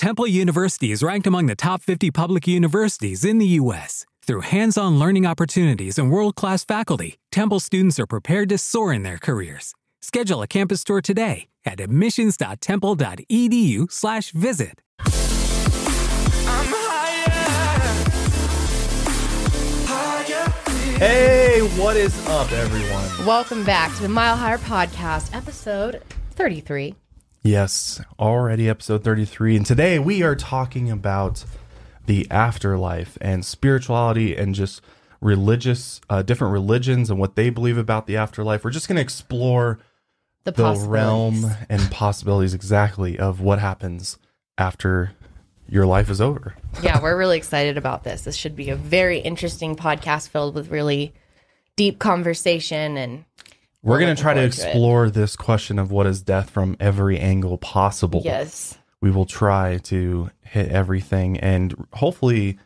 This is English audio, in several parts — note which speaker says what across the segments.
Speaker 1: Temple University is ranked among the top 50 public universities in the U.S. Through hands on learning opportunities and world class faculty, Temple students are prepared to soar in their careers. Schedule a campus tour today at admissions.temple.edu/slash visit.
Speaker 2: Hey, what is up, everyone?
Speaker 3: Welcome back to the Mile Higher Podcast, episode 33.
Speaker 2: Yes, already episode 33. And today we are talking about the afterlife and spirituality and just religious, uh, different religions and what they believe about the afterlife. We're just going to explore
Speaker 3: The,
Speaker 2: the realm and possibilities exactly of what happens after your life is over.
Speaker 3: yeah, we're really excited about this. This should be a very interesting podcast filled with really deep conversation and
Speaker 2: We're going to try to
Speaker 3: forward to it.
Speaker 2: explore this question of what is death from every angle possible.
Speaker 3: yes.
Speaker 2: we will try to hit everything and hopefully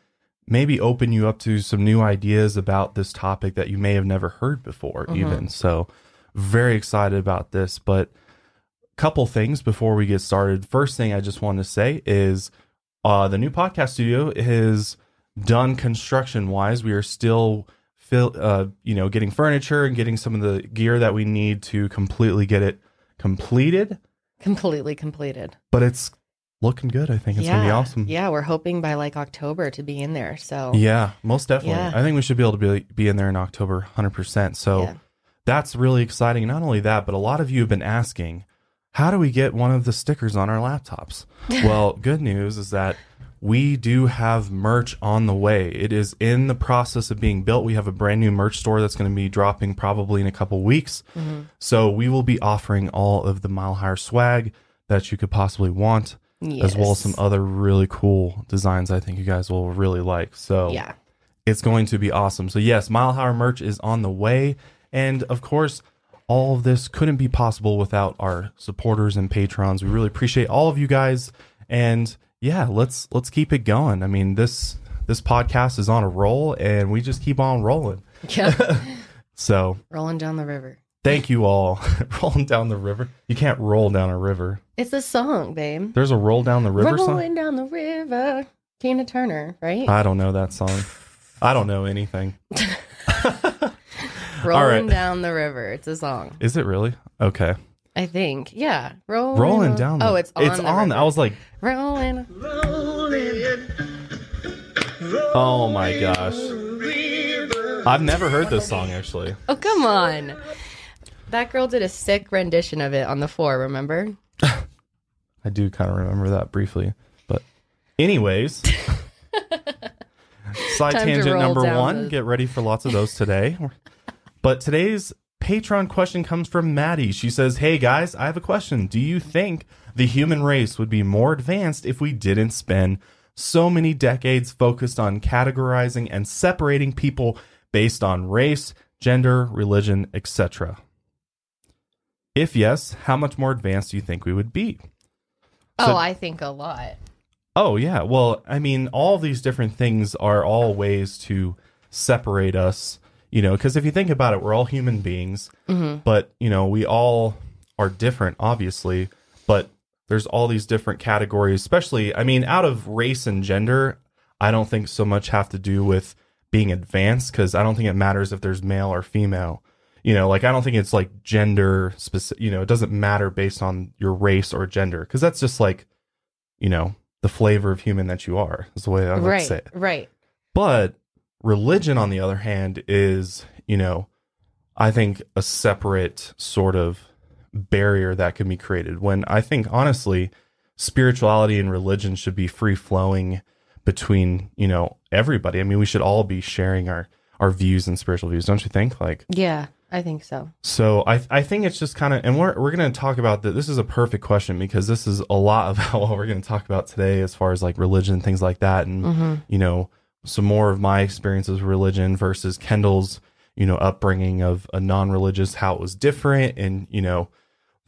Speaker 2: maybe open you up to some new ideas about this topic that you may have never heard before even so very excited about this but a couple things before we get started first thing i just want to say is uh, the new podcast studio is done construction wise we are still fill, uh, you know getting furniture and getting some of the gear that we need to completely get it completed
Speaker 3: Completely completed.
Speaker 2: but it's looking good. I think it's
Speaker 3: yeah.
Speaker 2: gonna be awesome.
Speaker 3: Yeah, we're hoping by like October to be in there. So
Speaker 2: Yeah, most definitely.
Speaker 3: Yeah.
Speaker 2: I think we should be able to be be in there in October, hundred percent. So
Speaker 3: Yeah.
Speaker 2: that's really exciting. Not only that, but a lot of you have been asking, how do we get one of the stickers on our laptops? well, good news is that we do have merch on the way. It is in the process of being built. We have a brand new merch store that's going to be dropping probably in a couple weeks.
Speaker 3: Mm-hmm.
Speaker 2: So we will be offering all of the mile higher swag that you could possibly want. as well as some other really cool designs I think you guys will really like. So
Speaker 3: yeah.
Speaker 2: it's going to be awesome. So yes, Mile Higher merch is on the way. And of course, all of this couldn't be possible without our supporters and patrons. We really appreciate all of you guys. And yeah, let's let's keep it going. I mean, this this podcast is on a roll and we just keep on rolling.
Speaker 3: Yeah.
Speaker 2: So
Speaker 3: Rolling down the river.
Speaker 2: thank you all. Rolling down the river. You can't roll down a river.
Speaker 3: It's a song, babe.
Speaker 2: There's a roll down the river song.
Speaker 3: Rolling down the river. Tina Turner, right?
Speaker 2: I don't know that song. I don't know anything.
Speaker 3: Rolling
Speaker 2: right.
Speaker 3: down the river. It's a song.
Speaker 2: Is it really? Okay.
Speaker 3: I think. Yeah. Rolling,
Speaker 2: Rolling down. the-
Speaker 3: Oh, it's on.
Speaker 2: It's
Speaker 3: the
Speaker 2: on.
Speaker 3: river.
Speaker 2: I was like,
Speaker 3: rolling.
Speaker 2: oh my gosh. I've never heard this song actually.
Speaker 3: Oh, come on. That girl did a sick rendition of it on the floor, remember?
Speaker 2: I do kind of remember that briefly. But, anyways, side
Speaker 3: Time
Speaker 2: tangent number one.
Speaker 3: the-
Speaker 2: Get ready for lots of those today. but today's Patreon question comes from Maddie. She says, Hey guys, I have a question. Do you think the human race would be more advanced if we didn't spend so many decades focused on categorizing and separating people based on race, gender, religion, etc.? If yes, how much more advanced do you think we would be? So-
Speaker 3: oh, I think a lot.
Speaker 2: Oh yeah. Well, I mean, all these different things are all ways to separate us, you know, because if you think about it, we're all human beings, mm-hmm. but you know, we all are different, obviously, but there's all these different categories, especially, I mean, out of race and gender, I don't think so much have to do with being advanced because I don't think it matters if there's male or female. You know, like I don't think it's like gender specific, you know, it doesn't matter based on your race or gender because that's just like, you know, the flavor of human that you are is the way I would
Speaker 3: right.
Speaker 2: say it.
Speaker 3: Right.
Speaker 2: But religion, on the other hand, is, you know, I think a separate sort of barrier that can be created when I think, honestly, spirituality and religion should be free flowing between, you know, everybody. I mean, we should all be sharing our, our views and spiritual views, don't you think? Like,
Speaker 3: Yeah, I think so.
Speaker 2: so I I think it's just kind of, and we're we're gonna talk about that. This is a perfect question because this is a lot of what we're gonna talk about today, as far as like religion, things like that, and mm-hmm. you know, some more of my experiences with religion versus Kendall's, you know, upbringing of a non-religious, how it was different, and you know,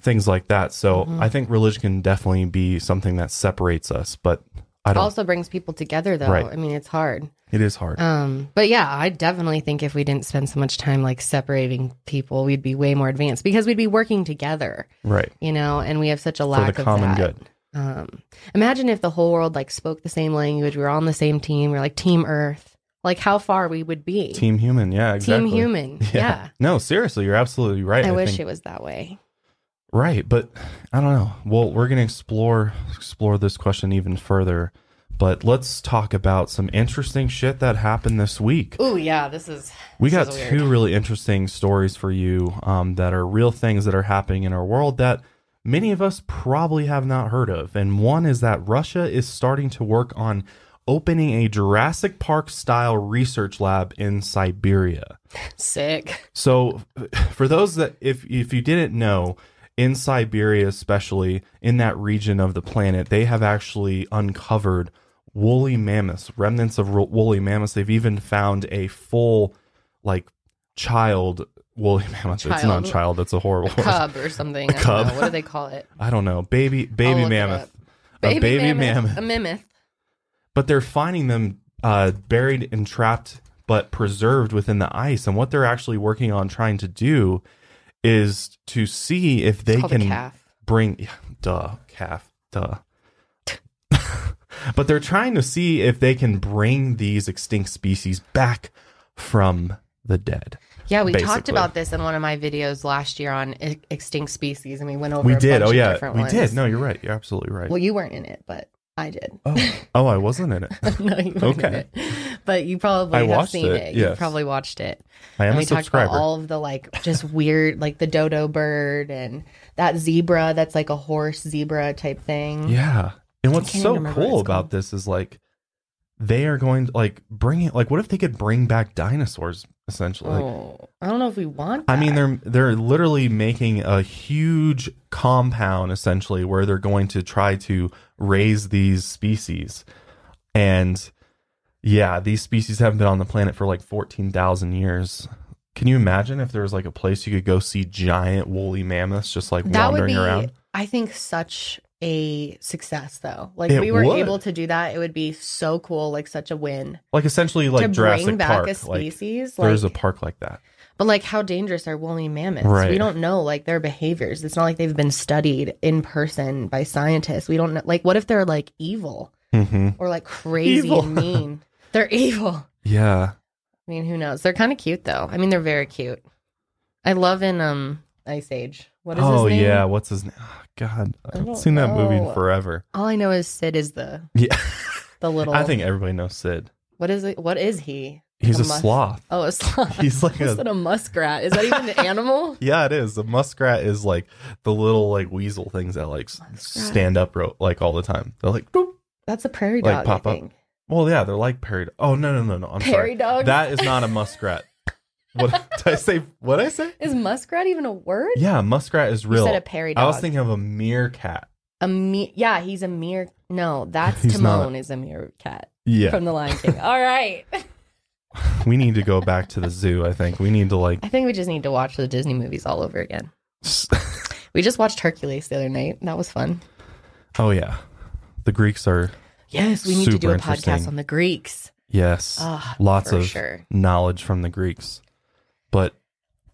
Speaker 2: things like that. So I think religion can definitely be something that separates us, but I don't.
Speaker 3: Also brings people together though.
Speaker 2: Right.
Speaker 3: I mean, it's hard.
Speaker 2: it is hard.
Speaker 3: Um, but yeah, I definitely think if we didn't spend so much time like separating people, we'd be way more advanced because we'd be working together,
Speaker 2: right.
Speaker 3: you know, and we have such a
Speaker 2: the
Speaker 3: lack
Speaker 2: common
Speaker 3: of that.
Speaker 2: good.
Speaker 3: Um, imagine if the whole world like spoke the same language, we were all on the same team, we are like Team Earth. Like how far we would be.
Speaker 2: Team human, yeah, exactly.
Speaker 3: Team human. Yeah.
Speaker 2: No, seriously, you're absolutely right.
Speaker 3: I, wish
Speaker 2: think-
Speaker 3: it was that way.
Speaker 2: Right, but I don't know. Well, we're going to explore explore this question even further, but let's talk about some interesting shit that happened this week.
Speaker 3: Oh yeah, this is
Speaker 2: We
Speaker 3: this
Speaker 2: got
Speaker 3: is
Speaker 2: two really interesting stories for you um, that are real things that are happening in our world that many of us probably have not heard of. And one is that Russia is starting to work on opening a Jurassic Park style research lab in Siberia.
Speaker 3: sick.
Speaker 2: So, for those that if if you didn't know, in Siberia, especially in that region of the planet, they have actually uncovered woolly mammoths, remnants of woolly mammoths. They've even found a full, like, child woolly mammoth. It's not
Speaker 3: Child.
Speaker 2: child. That's a horrible. word.
Speaker 3: Cub or something. I don't
Speaker 2: cub.
Speaker 3: know. What do they call it?
Speaker 2: I don't know. Baby, baby mammoth. a baby mammoth.
Speaker 3: A mammoth.
Speaker 2: but they're finding them uh, buried and trapped but preserved within the ice and what they're actually working on trying to do is to see if they
Speaker 3: a
Speaker 2: can
Speaker 3: calf.
Speaker 2: bring yeah, duh calf duh but they're trying to see if they can bring these extinct species back from the dead
Speaker 3: Yeah, we talked about this in one of my videos last year on e- extinct species, and we went over.
Speaker 2: we
Speaker 3: a
Speaker 2: did oh yeah we
Speaker 3: ones.
Speaker 2: did no you're right you're absolutely right
Speaker 3: Well, you weren't in it, but I did.
Speaker 2: oh, oh i wasn't in it
Speaker 3: no, you weren't in
Speaker 2: Okay.
Speaker 3: it. But you probably
Speaker 2: I
Speaker 3: have seen
Speaker 2: it,
Speaker 3: it. You probably watched it.
Speaker 2: i am
Speaker 3: and
Speaker 2: a
Speaker 3: we talked about all of the like just weird, like the dodo bird and that zebra that's like a horse zebra type thing.
Speaker 2: Yeah. And what's so cool about this is like they are going to like bring it like what if they could bring back dinosaurs essentially? Like,
Speaker 3: Oh, I don't know if we want.
Speaker 2: I mean they're they're literally making a huge compound essentially where they're going to try to raise these species. And yeah, these species haven't been on the planet for like 14,000 years. Can you imagine if there was like a place you could go see giant woolly mammoths just like
Speaker 3: that would
Speaker 2: wandering
Speaker 3: be,
Speaker 2: around?
Speaker 3: I think, such a success though. Like
Speaker 2: It
Speaker 3: we were
Speaker 2: would.
Speaker 3: able to do that, it would be so cool. Like such a win
Speaker 2: Like essentially like
Speaker 3: to
Speaker 2: Jurassic
Speaker 3: bring back
Speaker 2: Park.
Speaker 3: a
Speaker 2: like
Speaker 3: species.
Speaker 2: there's a park like that.
Speaker 3: But like, how dangerous are woolly mammoths?
Speaker 2: Right.
Speaker 3: We don't know like their behaviors. It's not like they've been studied in person by scientists. We don't know. Like, what if they're like evil
Speaker 2: hmm
Speaker 3: or like crazy
Speaker 2: Evil.
Speaker 3: and mean? they're evil.
Speaker 2: Yeah.
Speaker 3: I mean, who knows? They're kind of cute though. I mean, they're very cute. I love in um Ice Age. What is
Speaker 2: oh
Speaker 3: his name?
Speaker 2: yeah, what's his name? Oh, God, I
Speaker 3: I
Speaker 2: haven't
Speaker 3: don't
Speaker 2: seen that movie in
Speaker 3: know.
Speaker 2: forever.
Speaker 3: All I know is Sid is the
Speaker 2: Yeah,
Speaker 3: the little.
Speaker 2: I think everybody knows Sid.
Speaker 3: What is it? What is he?
Speaker 2: He's a,
Speaker 3: mus-
Speaker 2: sloth.
Speaker 3: Oh, a sloth.
Speaker 2: He's like
Speaker 3: Is
Speaker 2: a
Speaker 3: that a muskrat? Is that even an animal?
Speaker 2: yeah, it is. The muskrat is like the little like weasel things that like s-
Speaker 3: Muskrat.
Speaker 2: stand up ro- like all the time. They're like, boop.
Speaker 3: That's a prairie
Speaker 2: Like
Speaker 3: dog.
Speaker 2: pop
Speaker 3: I
Speaker 2: up.
Speaker 3: think.
Speaker 2: well, yeah, they're like prairie. Oh no, no, no, no. I'm
Speaker 3: Prairie
Speaker 2: sorry.
Speaker 3: dogs?
Speaker 2: That is not a muskrat. What did I say? What did I say?
Speaker 3: Is muskrat even a word?
Speaker 2: Yeah, muskrat is
Speaker 3: You
Speaker 2: real.
Speaker 3: said a prairie dog.
Speaker 2: I was thinking of a meerkat.
Speaker 3: a me- yeah, he's a mere. No, that's
Speaker 2: He's not.
Speaker 3: Timon is a meerkat
Speaker 2: Yeah,
Speaker 3: from the Lion King. All right.
Speaker 2: we need to go back to the zoo. I think we need to like.
Speaker 3: I think we just need to watch the Disney movies all over again. We just watched Hercules the other night. That was fun.
Speaker 2: oh yeah, the Greeks are
Speaker 3: Yes, we need to do a podcast
Speaker 2: interesting.
Speaker 3: on the Greeks.
Speaker 2: yes,
Speaker 3: Ah,
Speaker 2: lots
Speaker 3: for
Speaker 2: of
Speaker 3: sure.
Speaker 2: knowledge from the Greeks. But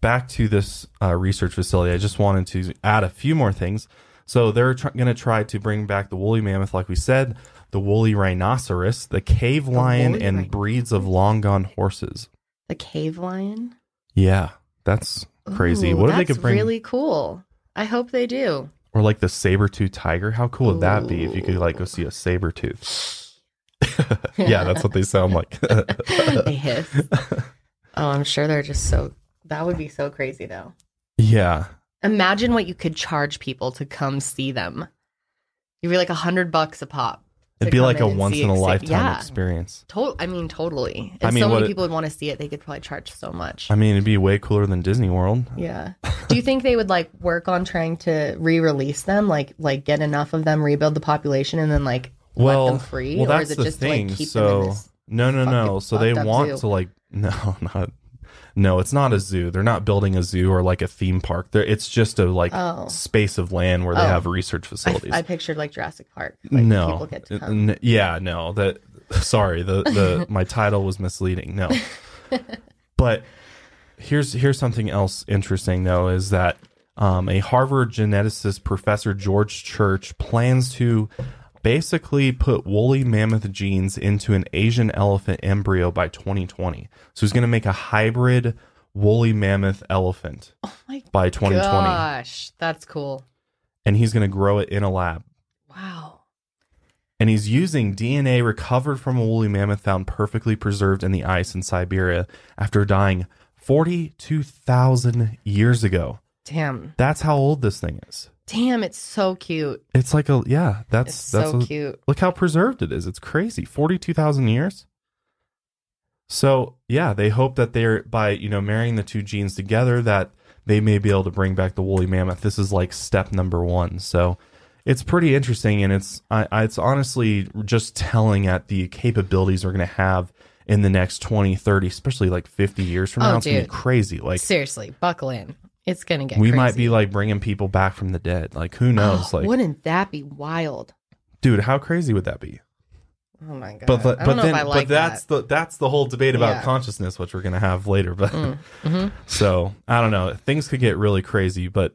Speaker 2: back to this uh, research facility, I just wanted to add a few more things. So they're tr- going to try to bring back the woolly mammoth, like we said, the woolly rhinoceros, the cave lion,
Speaker 3: woolly
Speaker 2: and
Speaker 3: rhinoceros.
Speaker 2: breeds of long gone horses.
Speaker 3: The cave lion.
Speaker 2: Yeah, that's crazy.
Speaker 3: Ooh,
Speaker 2: what if they could bring,
Speaker 3: really cool. I hope they do.
Speaker 2: or like the saber tooth tiger? How cool would that be if you could like go see a saber tooth? yeah, that's what they sound like.
Speaker 3: they hiss. Oh, I'm sure they're just so. That would be so crazy, though.
Speaker 2: yeah,
Speaker 3: Imagine what you could charge people to come see them. You'd be like a hundred bucks a pop.
Speaker 2: it'd be like a once in a lifetime
Speaker 3: Yeah,
Speaker 2: experience.
Speaker 3: to- I mean, totally. If
Speaker 2: I mean,
Speaker 3: so many
Speaker 2: it-
Speaker 3: people would want to see it, they could probably charge so much.
Speaker 2: I mean, it'd be way cooler than Disney World.
Speaker 3: yeah. Do you think they would like work on trying to re-release them, like like get enough of them, rebuild the population, and then like
Speaker 2: well,
Speaker 3: let them free,
Speaker 2: well,
Speaker 3: or
Speaker 2: that's
Speaker 3: is it
Speaker 2: the
Speaker 3: just
Speaker 2: thing.
Speaker 3: to like keep
Speaker 2: so
Speaker 3: them in this?
Speaker 2: no, no, no. So they want
Speaker 3: zoo?
Speaker 2: to like no, not no. It's not a zoo. They're not building a zoo or like a theme park. There, it's just a like
Speaker 3: Oh.
Speaker 2: space of land where they
Speaker 3: Oh.
Speaker 2: have research
Speaker 3: I,
Speaker 2: facilities.
Speaker 3: I pictured like Jurassic Park. Like,
Speaker 2: no,
Speaker 3: people get to come.
Speaker 2: N- yeah, no. That sorry. The the my title was misleading. No, but here's here's something else interesting though is that um, a Harvard geneticist, Professor George Church, plans to basically put woolly mammoth genes into an Asian elephant embryo by 2020. So he's going to make a hybrid woolly mammoth elephant oh
Speaker 3: my
Speaker 2: by 2020,
Speaker 3: Gosh, that's cool.
Speaker 2: and he's going to grow it in a lab.
Speaker 3: Wow.
Speaker 2: and he's using DNA recovered from a woolly mammoth found perfectly preserved in the ice in Siberia after dying 42,000 years ago.
Speaker 3: Damn.
Speaker 2: That's how old this thing is.
Speaker 3: Damn, it's so cute.
Speaker 2: It's like a yeah, that's
Speaker 3: It's
Speaker 2: that's
Speaker 3: so
Speaker 2: a-
Speaker 3: cute.
Speaker 2: Look how preserved it is. It's crazy. 42,000 years. So, yeah, they hope that they're by, you know, marrying the two genes together that they may be able to bring back the woolly mammoth. This is like step number 1. So, it's pretty interesting and it's I, I, it's honestly just telling at the capabilities we're going to have in the next 20, 30, especially like 50 years from
Speaker 3: Oh,
Speaker 2: now. It's going to be
Speaker 3: dude.
Speaker 2: crazy. Like
Speaker 3: Seriously, buckle in. It's gonna get.
Speaker 2: we
Speaker 3: crazy.
Speaker 2: might be like bringing people back from the dead. Like who knows?
Speaker 3: Oh,
Speaker 2: like
Speaker 3: wouldn't that be wild?
Speaker 2: dude, how crazy would that be?
Speaker 3: Oh my god!
Speaker 2: but the,
Speaker 3: I don't
Speaker 2: but
Speaker 3: know
Speaker 2: then
Speaker 3: if I like
Speaker 2: but that's
Speaker 3: that.
Speaker 2: the that's the whole debate about
Speaker 3: Yeah.
Speaker 2: consciousness which we're going to have later but
Speaker 3: mhm.
Speaker 2: so i don't know things could get really crazy but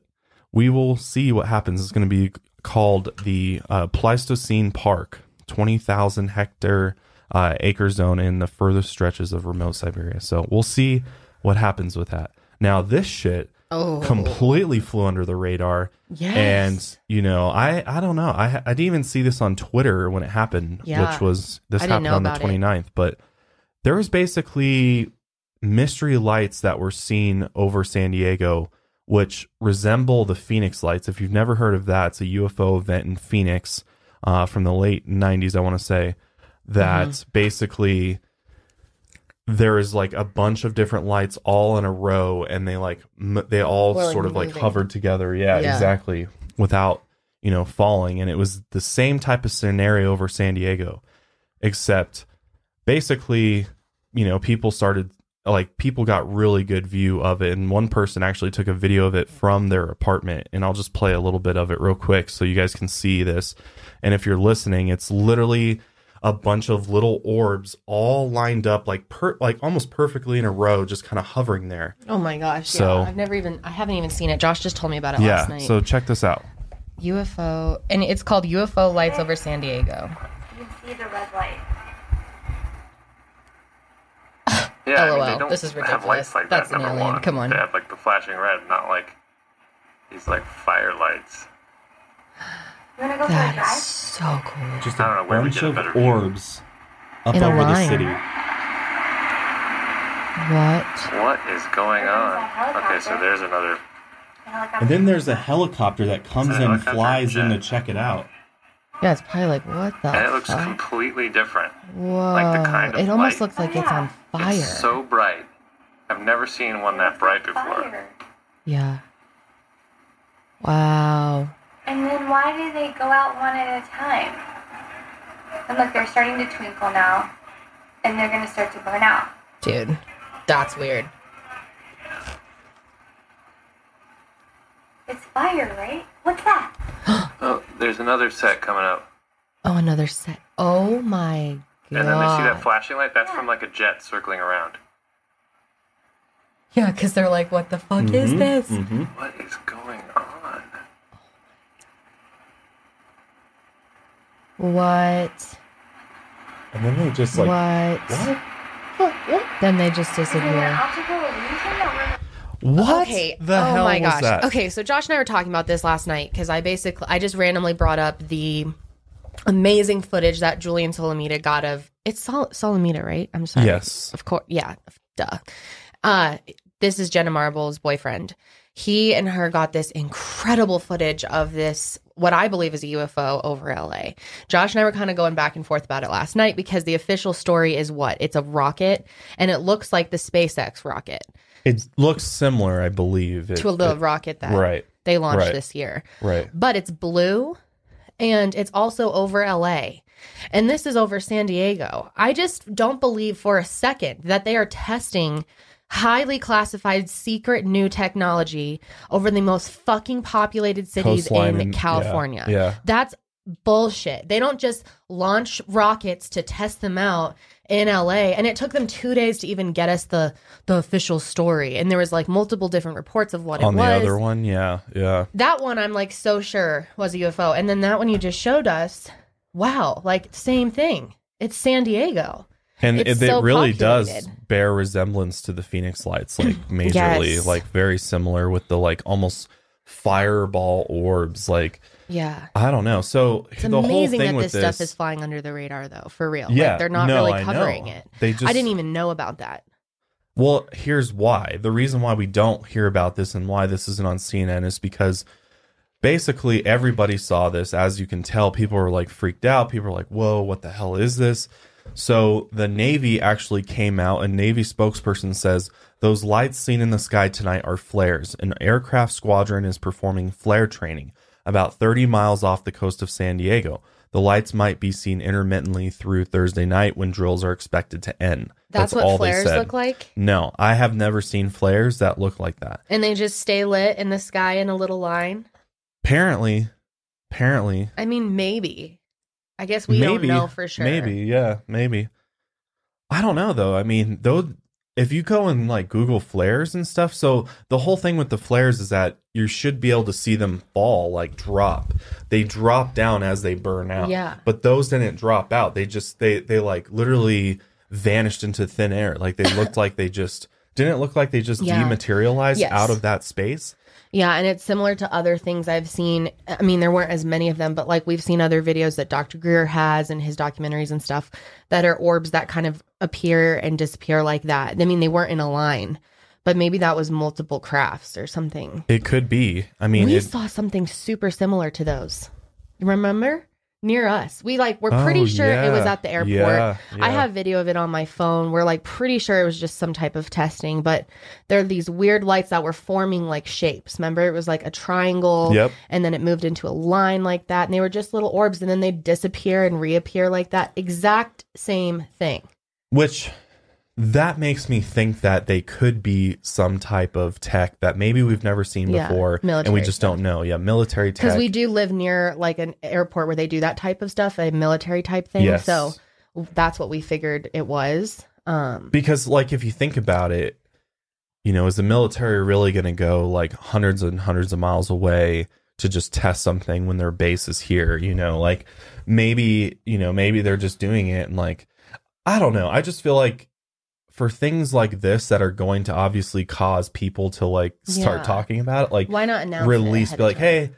Speaker 2: we will see what happens it's going to be called the uh, pleistocene park 20000 hectare uh, acre zone in the furthest stretches of remote siberia so we'll see what happens with that now this shit
Speaker 3: Oh,
Speaker 2: completely flew under the radar
Speaker 3: yes.
Speaker 2: and you know, I I don't know. I I didn't even see this on Twitter when it happened,
Speaker 3: Yeah.
Speaker 2: which was this
Speaker 3: I
Speaker 2: happened on the
Speaker 3: about it.
Speaker 2: 29th, but there was basically mystery lights that were seen over San Diego which resemble the Phoenix lights. If you've never heard of that, it's a UFO event in Phoenix uh, from the late 90s, I want to say, that
Speaker 3: Mm-hmm.
Speaker 2: basically there is like a bunch of different lights all in a row and they like m- they all
Speaker 3: Well,
Speaker 2: sort of like hovered together. Yeah,
Speaker 3: Yeah.
Speaker 2: exactly. Without you know falling. And it was the same type of scenario over san diego except basically you know people started like people got really good view of it. And one person actually took a video of it from their apartment. And i'll just play a little bit of it real quick so you guys can see this. And if you're listening it's literally a bunch of little orbs all lined up like per like almost perfectly in a row just kind of hovering there
Speaker 3: oh my gosh!
Speaker 2: So-
Speaker 3: yeah, I've never even. I haven't even seen it. Josh just told me about it
Speaker 2: yeah
Speaker 3: last night.
Speaker 2: so check this out
Speaker 3: UFO, and it's called UFO lights over San Diego.
Speaker 4: You can see the red light.
Speaker 5: Yeah, I mean,
Speaker 3: LOL,
Speaker 5: they don't
Speaker 3: this is
Speaker 5: have
Speaker 3: ridiculous.
Speaker 5: lights like
Speaker 3: That's
Speaker 5: that,
Speaker 3: an
Speaker 5: number
Speaker 3: alien.
Speaker 5: one.
Speaker 3: Come on.
Speaker 5: They have like the flashing red, not like these like fire lights.
Speaker 4: You wanna go for a
Speaker 3: That
Speaker 4: drive?
Speaker 3: is so cool.
Speaker 2: just
Speaker 5: I don't know where we get a better view.
Speaker 2: orbs up
Speaker 3: In
Speaker 2: over the city
Speaker 3: What?
Speaker 5: What is going on? Okay, so there's another.
Speaker 2: And then there's a helicopter that comes in and
Speaker 5: helicopter
Speaker 2: flies in to check it out.
Speaker 3: Yeah, it's probably like what the
Speaker 5: And it looks
Speaker 3: fuck?
Speaker 5: completely different.
Speaker 3: Whoa!
Speaker 5: like the kind of
Speaker 3: it almost
Speaker 5: light.
Speaker 3: looks like
Speaker 4: Oh,
Speaker 3: it's on fire.
Speaker 5: It's so bright. I've never seen one that bright before.
Speaker 3: Yeah. Wow.
Speaker 4: And then why do they go out one at a time? And look, they're starting to twinkle now. And they're gonna start to burn out.
Speaker 3: Dude, that's weird.
Speaker 4: It's fire, right? What's that?
Speaker 5: Oh, there's another set coming up.
Speaker 3: Oh, another set. Oh my god.
Speaker 5: And then they see that flashing light? That's from like a jet circling around.
Speaker 3: yeah, because they're like, what the fuck is
Speaker 2: Mm-hmm.
Speaker 3: this?
Speaker 5: What is going on?
Speaker 3: What?
Speaker 2: And then they just like
Speaker 3: what? Then they just
Speaker 4: Is it an
Speaker 3: disappear.
Speaker 4: optical illusion that
Speaker 2: what
Speaker 3: Okay.
Speaker 2: the
Speaker 3: oh
Speaker 2: hell
Speaker 3: my
Speaker 2: was
Speaker 3: gosh.
Speaker 2: that?
Speaker 3: Okay, so Josh and I were talking about this last night because I basically I just randomly brought up the amazing footage that Julien Solomita got of it's Sol- Solomita, right? I'm sorry.
Speaker 2: Yes.
Speaker 3: Of course. Yeah. Duh. Uh, this is Jenna Marble's boyfriend. He and her got this incredible footage of this, what I believe is a UFO over LA. Josh and I were kind of going back and forth about it last night because the official story is what? It's a rocket and it looks like the SpaceX rocket
Speaker 2: It looks similar, I believe. It-
Speaker 3: to a little
Speaker 2: it-
Speaker 3: rocket that
Speaker 2: right,
Speaker 3: they launched
Speaker 2: right.
Speaker 3: this year.
Speaker 2: right.
Speaker 3: But it's blue and it's also over LA. And this is over San Diego. I just don't believe for a second that they are testing highly classified secret new technology over the most fucking populated cities in
Speaker 2: and- yeah,
Speaker 3: California.
Speaker 2: yeah.
Speaker 3: That's bullshit. They don't just launch rockets to test them out in LA and it took them 2 days to even get us the the official story and there was like multiple different reports of what
Speaker 2: On
Speaker 3: it was.
Speaker 2: On the other one, yeah, yeah.
Speaker 3: That one I'm like so sure was a UFO and then that one you just showed us, wow, like same thing. It's San Diego.
Speaker 2: And
Speaker 3: It's
Speaker 2: it, it
Speaker 3: so
Speaker 2: really does bear resemblance to the Phoenix Lights, like majorly,
Speaker 3: Yes.
Speaker 2: like very similar with the like almost fireball orbs. Like
Speaker 3: Yeah.
Speaker 2: I don't know. So
Speaker 3: It's
Speaker 2: the whole
Speaker 3: amazing
Speaker 2: thing
Speaker 3: that
Speaker 2: with
Speaker 3: this, stuff is flying under the radar, though. For real,
Speaker 2: yeah,
Speaker 3: like, they're not
Speaker 2: no,
Speaker 3: really covering it.
Speaker 2: They just
Speaker 3: I didn't even know about that.
Speaker 2: Well, here's why. The reason why we don't hear about this and why this isn't on CNN is because basically everybody saw this. As you can tell, people were like freaked out. People were like, whoa, what the hell is this? So the Navy actually came out. A Navy spokesperson says those lights seen in the sky tonight are flares. An aircraft squadron is performing flare training about 30 miles off the coast of San Diego. The lights might be seen intermittently through Thursday night when drills are expected to end.
Speaker 3: That's,
Speaker 2: all
Speaker 3: what
Speaker 2: they
Speaker 3: flares
Speaker 2: said.
Speaker 3: look like,
Speaker 2: No, I have never seen flares that look like that.
Speaker 3: and they just stay lit in the sky in a little line.
Speaker 2: Apparently, apparently,
Speaker 3: I mean, maybe. I guess we
Speaker 2: maybe
Speaker 3: don't know for sure.
Speaker 2: Maybe, yeah, maybe. I don't know though. I mean, though, if you go and like Google flares and stuff, so the whole thing with the flares is that you should be able to see them fall, like drop. They drop down as they burn out.
Speaker 3: Yeah.
Speaker 2: But those didn't drop out. They just they they like literally vanished into thin air. Like they looked like they just didn't look like they just
Speaker 3: Yeah.
Speaker 2: dematerialized
Speaker 3: Yes.
Speaker 2: out of that space.
Speaker 3: Yeah, and it's similar to other things I've seen. I mean, there weren't as many of them, but like we've seen other videos that Dr. Greer has and his documentaries and stuff that are orbs that kind of appear and disappear like that. I mean, they weren't in a line, but maybe that was multiple crafts or something.
Speaker 2: It could be. I mean,
Speaker 3: we
Speaker 2: it,
Speaker 3: saw something super similar to those. Remember? Near us. We like we're pretty
Speaker 2: Oh,
Speaker 3: sure it was at the airport.
Speaker 2: Yeah,
Speaker 3: I have video of it on my phone. We're like pretty sure it was just some type of testing, but there are these weird lights that were forming like shapes. Remember it was like a triangle
Speaker 2: Yep.
Speaker 3: and then it moved into a line like that and they were just little orbs and then they'd disappear and reappear like that. Exact same thing.
Speaker 2: Which that makes me think that they could be some type of tech that maybe we've never seen
Speaker 3: Yeah,
Speaker 2: before and we just
Speaker 3: stuff.
Speaker 2: don't know. Yeah, military tech.
Speaker 3: Because we do live near like an airport where they do that type of stuff, a military type thing.
Speaker 2: Yes.
Speaker 3: So that's what we figured it was. Um,
Speaker 2: because like if you think about it, you know, is the military really going to go like hundreds and hundreds of miles away to just test something when their base is here, you know? Like maybe, you know, maybe they're just doing it and like I don't know. I just feel like for things like this that are going to obviously cause people to like start
Speaker 3: Yeah.
Speaker 2: talking about it, like
Speaker 3: why not announce
Speaker 2: release be like hey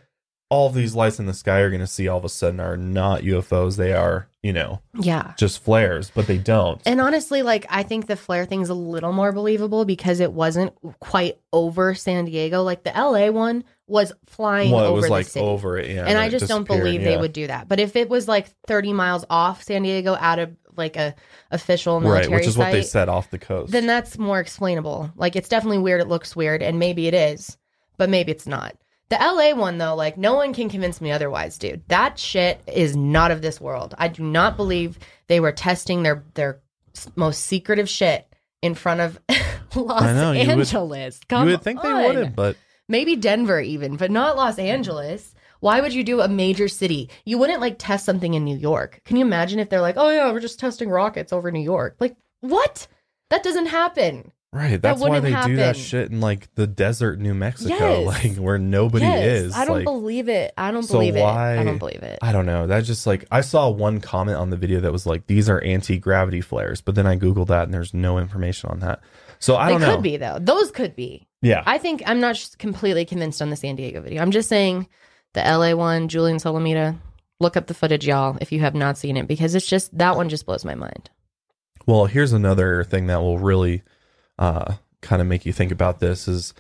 Speaker 2: all these lights in the sky are going to see all of a sudden are not ufos they are you know
Speaker 3: Yeah.
Speaker 2: just flares but they don't
Speaker 3: And honestly, like I think the flare thing's a little more believable because it wasn't quite over San Diego. Like the LA one was flying
Speaker 2: well it
Speaker 3: over
Speaker 2: was
Speaker 3: the
Speaker 2: like
Speaker 3: city.
Speaker 2: over it yeah
Speaker 3: and I just don't believe they would do that. But if it was like 30 miles off San Diego out of like a official military
Speaker 2: right which is what they said off the coast
Speaker 3: then that's more explainable. Like it's definitely weird. It looks weird, and maybe it is, but maybe it's not. The LA one though, like no one can convince me otherwise, dude. That shit is not of this world. I do not believe they were testing their their most secretive shit in front of Los
Speaker 2: I know, you would-
Speaker 3: Angeles.
Speaker 2: you
Speaker 3: Come
Speaker 2: would think they would but
Speaker 3: Maybe Denver even, but not Los Angeles. Why would you do a major city? You wouldn't like test something in New York. Can you imagine if they're like, "Oh yeah, we're just testing rockets over New York." Like, what? That doesn't happen.
Speaker 2: right that's why
Speaker 3: wouldn't
Speaker 2: they do that shit in like the desert new mexico
Speaker 3: Yes.
Speaker 2: like where nobody
Speaker 3: yes,
Speaker 2: is
Speaker 3: I don't
Speaker 2: like
Speaker 3: believe it. I don't
Speaker 2: So
Speaker 3: believe it.
Speaker 2: why-
Speaker 3: I don't believe it.
Speaker 2: I don't know. That just like I saw one comment on the video that was like, "These are anti-gravity flares," but then I googled that and there's no information on that. So I
Speaker 3: they
Speaker 2: don't
Speaker 3: could
Speaker 2: know.
Speaker 3: be though. Those could be.
Speaker 2: Yeah,
Speaker 3: I think I'm not completely convinced on the San Diego video. I'm just saying the LA one, Julien Solomita. Look up the footage, y'all, if you have not seen it, because it's just that one just blows my mind.
Speaker 2: Well, here's another thing that will really uh, kind of make you think about this is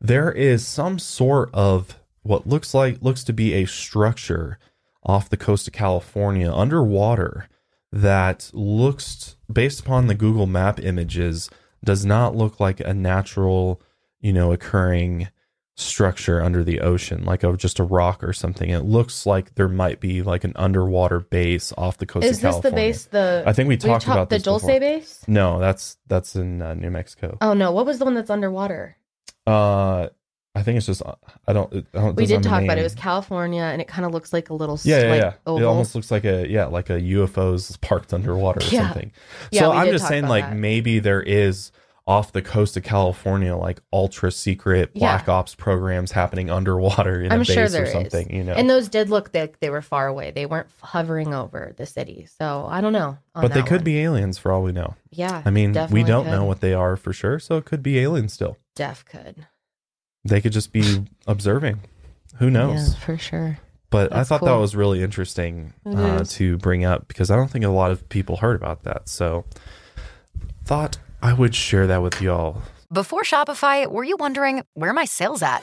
Speaker 2: there is some sort of what looks like looks to be a structure off the coast of California underwater that looks based upon the Google map images does not look like a natural, you know, occurring structure under the ocean like a just a rock or something. It looks like there might be like an underwater base off the coast of
Speaker 3: Is
Speaker 2: of
Speaker 3: this
Speaker 2: California.
Speaker 3: the base? The
Speaker 2: I think we talked about
Speaker 3: the Dulce
Speaker 2: before.
Speaker 3: base.
Speaker 2: No, that's that's in uh, New Mexico.
Speaker 3: Oh no, what was the one that's underwater?
Speaker 2: Uh, I think it's just I don't. I don't
Speaker 3: We did talk about it. It was California, and it kind of looks like a little
Speaker 2: Yeah, yeah,
Speaker 3: like
Speaker 2: yeah. It almost looks like a yeah, like a UFO's parked underwater or
Speaker 3: Yeah.
Speaker 2: something.
Speaker 3: Yeah,
Speaker 2: so I'm just saying, like
Speaker 3: that.
Speaker 2: maybe there is off the coast of California, like ultra secret
Speaker 3: Yeah.
Speaker 2: black ops programs happening underwater in
Speaker 3: I'm
Speaker 2: a base
Speaker 3: sure there
Speaker 2: or
Speaker 3: is.
Speaker 2: something. You know,
Speaker 3: And those did look like they were far away. They weren't hovering over the city. So I don't know.
Speaker 2: but they could
Speaker 3: one.
Speaker 2: be aliens for all we know.
Speaker 3: Yeah.
Speaker 2: I mean, we don't
Speaker 3: could.
Speaker 2: know what they are for sure, so it could be aliens still.
Speaker 3: Def could.
Speaker 2: They could just be observing. Who knows?
Speaker 3: Yeah, for sure.
Speaker 2: But I
Speaker 3: That's
Speaker 2: thought that was really interesting uh, to bring up because I don't think a lot of people heard about that. So thought I would share that with y'all.
Speaker 6: Before Shopify, were you wondering where my sales at?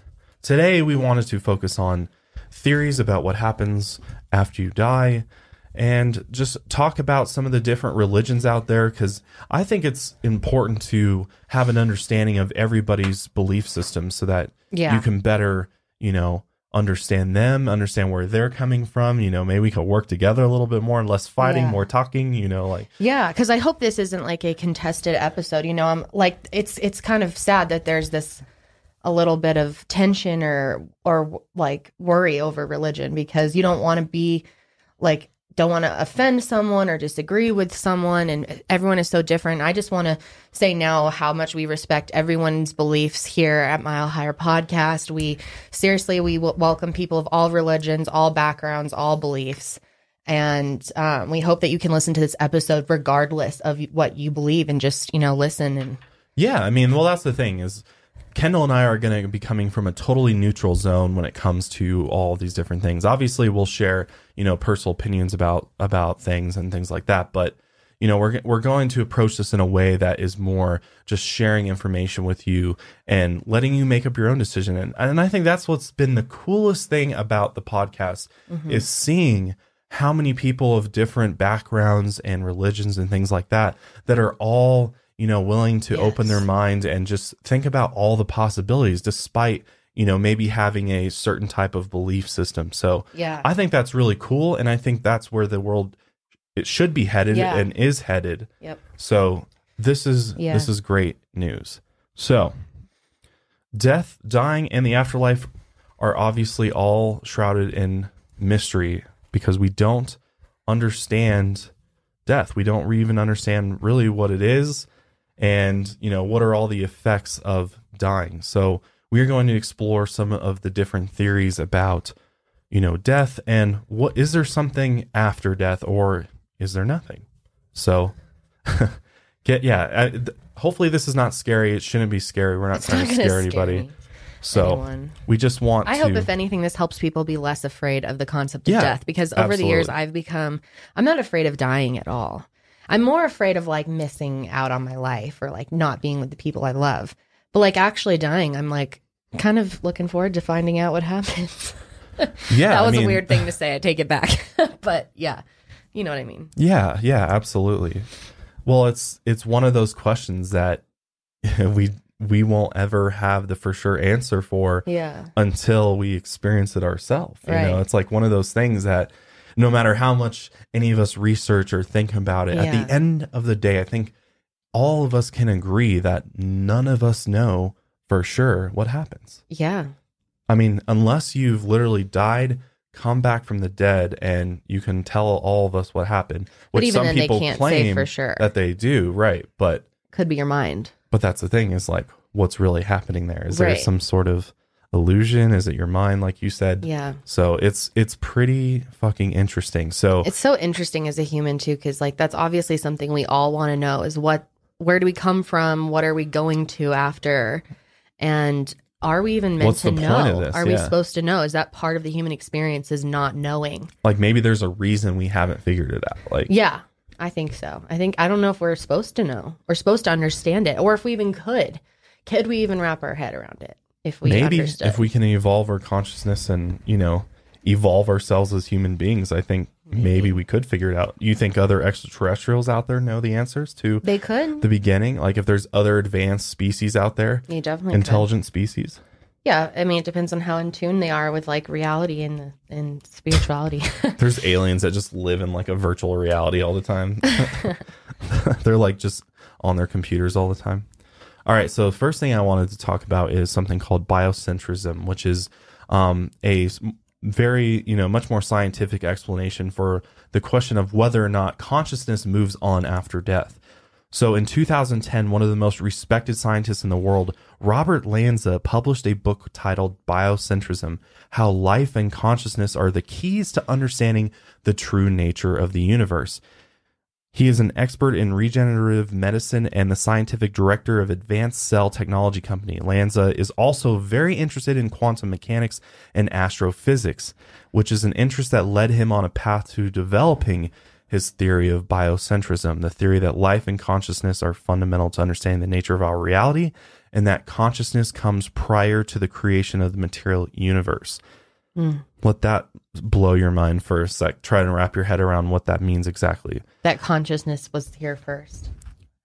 Speaker 2: today we wanted to focus on theories about what happens after you die and just talk about some of the different religions out there because I think it's important to have an understanding of everybody's belief system so that
Speaker 3: Yeah.
Speaker 2: you can better, you know, understand them, understand where they're coming from. You know, maybe we could work together a little bit more, less fighting,
Speaker 3: Yeah.
Speaker 2: more talking, you know, like
Speaker 3: Yeah, because I hope this isn't like a contested episode. You know, I'm like it's it's kind of sad that there's this a little bit of tension or or like worry over religion because you don't want to be like don't want to offend someone or disagree with someone and everyone is so different. I just want to say now how much we respect everyone's beliefs here at Mile Higher Podcast. We seriously we welcome people of all religions, all backgrounds, all beliefs. And um, we hope that you can listen to this episode regardless of what you believe and just, you know, listen and
Speaker 2: Yeah, I mean, well, that's the thing is Kendall and I are going to be coming from a totally neutral zone when it comes to all these different things. Obviously, we'll share, you know, personal opinions about about things and things like that, but you know, we're we're going to approach this in a way that is more just sharing information with you and letting you make up your own decision. And and I think that's what's been the coolest thing about the podcast mm-hmm. is seeing how many people of different backgrounds and religions and things like that that are all you know willing to open their
Speaker 3: Yes.
Speaker 2: mind and just think about all the possibilities despite you know maybe having a certain type of belief system so
Speaker 3: Yeah.
Speaker 2: i think that's really cool and i think that's where the world it should be headed
Speaker 3: Yeah.
Speaker 2: and is headed
Speaker 3: Yep.
Speaker 2: so this is
Speaker 3: Yeah.
Speaker 2: this is great news so death dying and the afterlife are obviously all shrouded in mystery because we don't understand death we don't even understand really what it is and you know what are all the effects of dying so we're going to explore some of the different theories about you know death and what is there something after death or is there nothing so get yeah I, th- hopefully this is not scary it shouldn't be scary we're not
Speaker 3: It's
Speaker 2: trying
Speaker 3: not
Speaker 2: to scare anybody so
Speaker 3: anyone.
Speaker 2: we just want
Speaker 3: I
Speaker 2: to
Speaker 3: hope if anything this helps people be less afraid of the concept of
Speaker 2: Yeah,
Speaker 3: death because over the years. I've become I'm not afraid of dying at all. I'm more afraid of like missing out on my life or like not being with the people I love. But like actually dying, I'm like kind of looking forward to finding out what happens.
Speaker 2: yeah
Speaker 3: that
Speaker 2: I
Speaker 3: was
Speaker 2: mean-
Speaker 3: a weird thing to say. I take it back. but yeah. You know what I mean?
Speaker 2: Yeah, yeah, absolutely. Well, it's it's one of those questions that we we won't ever have the for sure answer for
Speaker 3: Yeah.
Speaker 2: until we experience it ourselves. You know, it's like one of those things that no matter how much any of us research or think about it, at the end of the day, I think all of us can agree that none of us know for sure what happens.
Speaker 3: Yeah.
Speaker 2: I mean, unless you've literally died, come back from the dead, and you can tell all of us what happened. Which
Speaker 3: even
Speaker 2: some
Speaker 3: then,
Speaker 2: people
Speaker 3: can't say
Speaker 2: claim
Speaker 3: for sure.
Speaker 2: that they do, right? But
Speaker 3: Could be your mind.
Speaker 2: but that's the thing is like, what's really happening there? Is there some sort of illusion? Is it your mind, like you said?
Speaker 3: Yeah.
Speaker 2: So it's it's pretty fucking interesting. So
Speaker 3: It's so interesting as a human too, because like that's obviously something we all want to know is what where do we come from? What are we going to after? And are we even meant
Speaker 2: What's
Speaker 3: to know?
Speaker 2: this?
Speaker 3: Are we supposed to know? Is that part of the human experience is not knowing?
Speaker 2: like maybe there's a reason we haven't figured it out. Like
Speaker 3: Yeah, I think so. I think I don't know if we're supposed to know or supposed to understand it or if we even could. Could we even wrap our head around it? If we
Speaker 2: maybe
Speaker 3: understood.
Speaker 2: if we can evolve our consciousness and, you know, evolve our consciousness and, you know, evolve ourselves as human beings, I think maybe, we could figure it out. You think other extraterrestrials out there know the answers to
Speaker 3: they could.
Speaker 2: the beginning? Like if there's other advanced species out there,
Speaker 3: They definitely could.
Speaker 2: intelligent species?
Speaker 3: Yeah, I mean, it depends on how in tune they are with like reality and and spirituality.
Speaker 2: There's aliens that just live in like a virtual reality all the time. They're like just on their computers all the time. All right, so the first thing I wanted to talk about is something called biocentrism, which is um, a very, you know, much more scientific explanation for the question of whether or not consciousness moves on after death. So in 2010, one of the most respected scientists in the world, Robert Lanza, published a book titled Biocentrism How Life and Consciousness Are the Keys to Understanding the True Nature of the Universe. He is an expert in regenerative medicine and the scientific director of Advanced Cell Technology Company. Lanza is also very interested in quantum mechanics and astrophysics, which is an interest that led him on a path to developing his theory of biocentrism, the theory that life and consciousness are fundamental to understanding the nature of our reality, and that consciousness comes prior to the creation of the material universe. Hmm. Let that blow your mind first like. Try and wrap your head around what that means exactly.
Speaker 3: that consciousness was here first.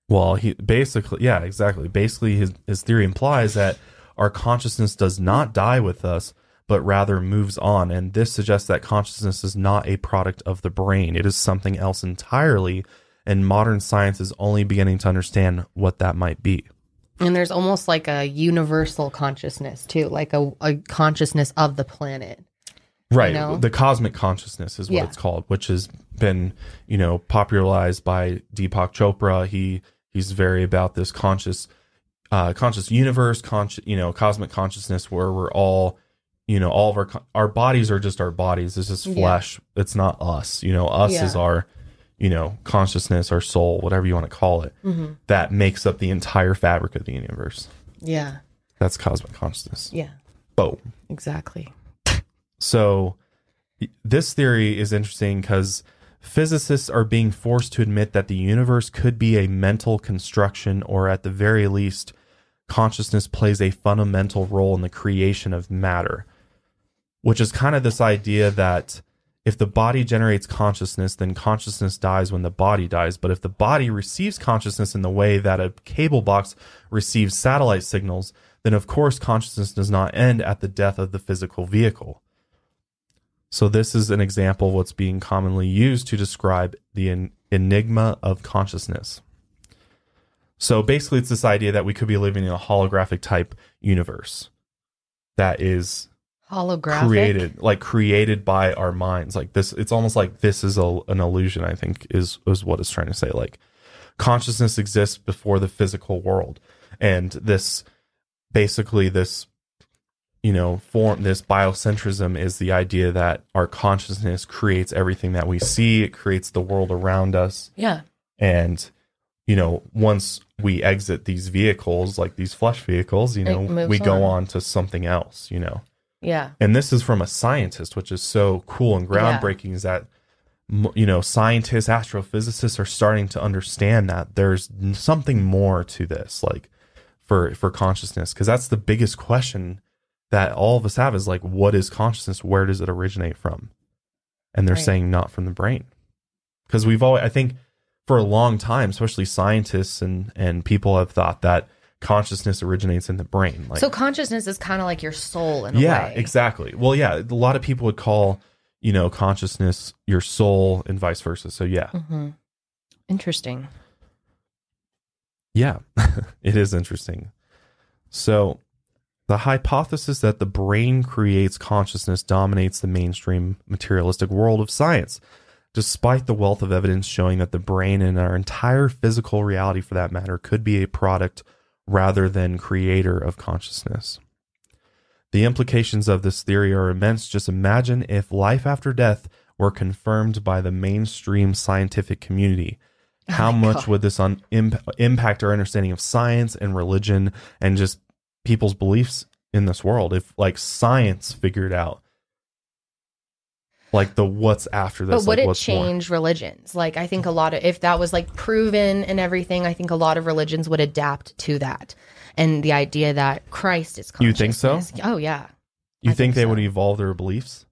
Speaker 2: Well, he basically, yeah, exactly. Basically, his, his theory implies that our consciousness does not die with us, but rather moves on. And this suggests that consciousness is not a product of the brain, it is something else entirely. And modern science is only beginning to understand what that might be.
Speaker 3: And there's almost like a universal consciousness too, like a, a consciousness of the planet.
Speaker 2: Right.
Speaker 3: know?
Speaker 2: The cosmic consciousness is what
Speaker 3: Yeah.
Speaker 2: it's called, which has been, you know, popularized by Deepak Chopra. He he's very about this conscious uh conscious universe, conscious, you know, cosmic consciousness where we're all, you know, all of our our bodies are just our bodies. This is
Speaker 3: Yeah.
Speaker 2: flesh. It's not us. You know, us is our, you know, consciousness, our soul, whatever you want to call it.
Speaker 3: Mm-hmm.
Speaker 2: That makes up the entire fabric of the universe.
Speaker 3: Yeah.
Speaker 2: That's cosmic consciousness.
Speaker 3: Yeah.
Speaker 2: Boom.
Speaker 3: Exactly.
Speaker 2: So this theory is interesting because physicists are being forced to admit that the universe could be a mental construction, or at the very least, consciousness plays a fundamental role in the creation of matter, which is kind of this idea that if the body generates consciousness, then consciousness dies when the body dies. But if the body receives consciousness in the way that a cable box receives satellite signals, then of course consciousness does not end at the death of the physical vehicle. So this is an example of what's being commonly used to describe the en- enigma of consciousness. So basically, it's this idea that we could be living in a holographic type universe that is
Speaker 3: Holographic.
Speaker 2: created, like created by our minds. Like this, it's almost like this is a, an illusion. I think is is what it's trying to say. Like consciousness exists before the physical world, and this basically this you know form this biocentrism is the idea that our consciousness creates everything that we see it creates the world around us
Speaker 3: Yeah.
Speaker 2: and you know once we exit these vehicles like these flesh vehicles you know we go
Speaker 3: on.
Speaker 2: on to something else you know
Speaker 3: Yeah.
Speaker 2: and this is from a scientist which is so cool and
Speaker 3: Yeah.
Speaker 2: groundbreaking is that you know scientists astrophysicists are starting to understand that there's something more to this like for for consciousness because that's the biggest question that all of us have is like what is consciousness? Where does it originate from? And they're
Speaker 3: Right.
Speaker 2: saying not from the brain. Because we've always i think for a long time especially scientists and and people have thought that consciousness originates in the brain like
Speaker 3: so consciousness is kind of like your soul in a
Speaker 2: yeah exactly. Well yeah a lot of people would call you know consciousness your soul and vice versa. So yeah.
Speaker 3: Hmm Interesting.
Speaker 2: Yeah, it is interesting. So, the hypothesis that the brain creates consciousness dominates the mainstream materialistic world of science, despite the wealth of evidence showing that the brain and our entire physical reality, for that matter, could be a product rather than creator of consciousness. The implications of this theory are immense. Just imagine if life after death were confirmed by the mainstream scientific community. Oh How
Speaker 3: my
Speaker 2: much
Speaker 3: God.
Speaker 2: would this un- imp- impact our understanding of science and religion and just people's beliefs in this world if like science figured out like the what's after this.
Speaker 3: But would
Speaker 2: like,
Speaker 3: it
Speaker 2: what's more.
Speaker 3: change religions? Like, I think a lot of, if that was like proven and everything, I think a lot of religions would adapt to that. And the idea that Christ is
Speaker 2: You think so?
Speaker 3: Oh, yeah.
Speaker 2: You think
Speaker 3: think
Speaker 2: they
Speaker 3: so.
Speaker 2: would evolve their beliefs?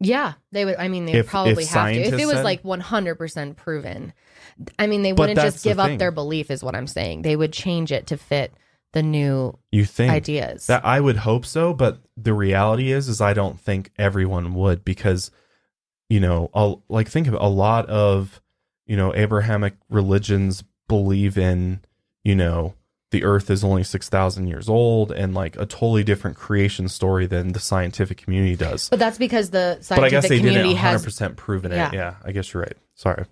Speaker 3: Yeah. They would, I mean, they
Speaker 2: If-
Speaker 3: would probably
Speaker 2: if
Speaker 3: have to. If it was
Speaker 2: said-
Speaker 3: like 100% proven, I mean, they wouldn't just give up
Speaker 2: thing.
Speaker 3: their belief, is what I'm saying. They would change it to fit the new
Speaker 2: You think
Speaker 3: ideas.
Speaker 2: That I would hope so, but the reality is, is I don't think everyone would because, you know, a, like think of it, a lot of, you know, Abrahamic religions believe in, you know, the Earth is only six thousand years old and like a totally different creation story than the scientific community does.
Speaker 3: but that's because the
Speaker 2: But I
Speaker 3: scientific
Speaker 2: guess they didn't
Speaker 3: community
Speaker 2: 100
Speaker 3: has.
Speaker 2: percent proven it.
Speaker 3: Yeah.
Speaker 2: Yeah, I guess you're right. Sorry.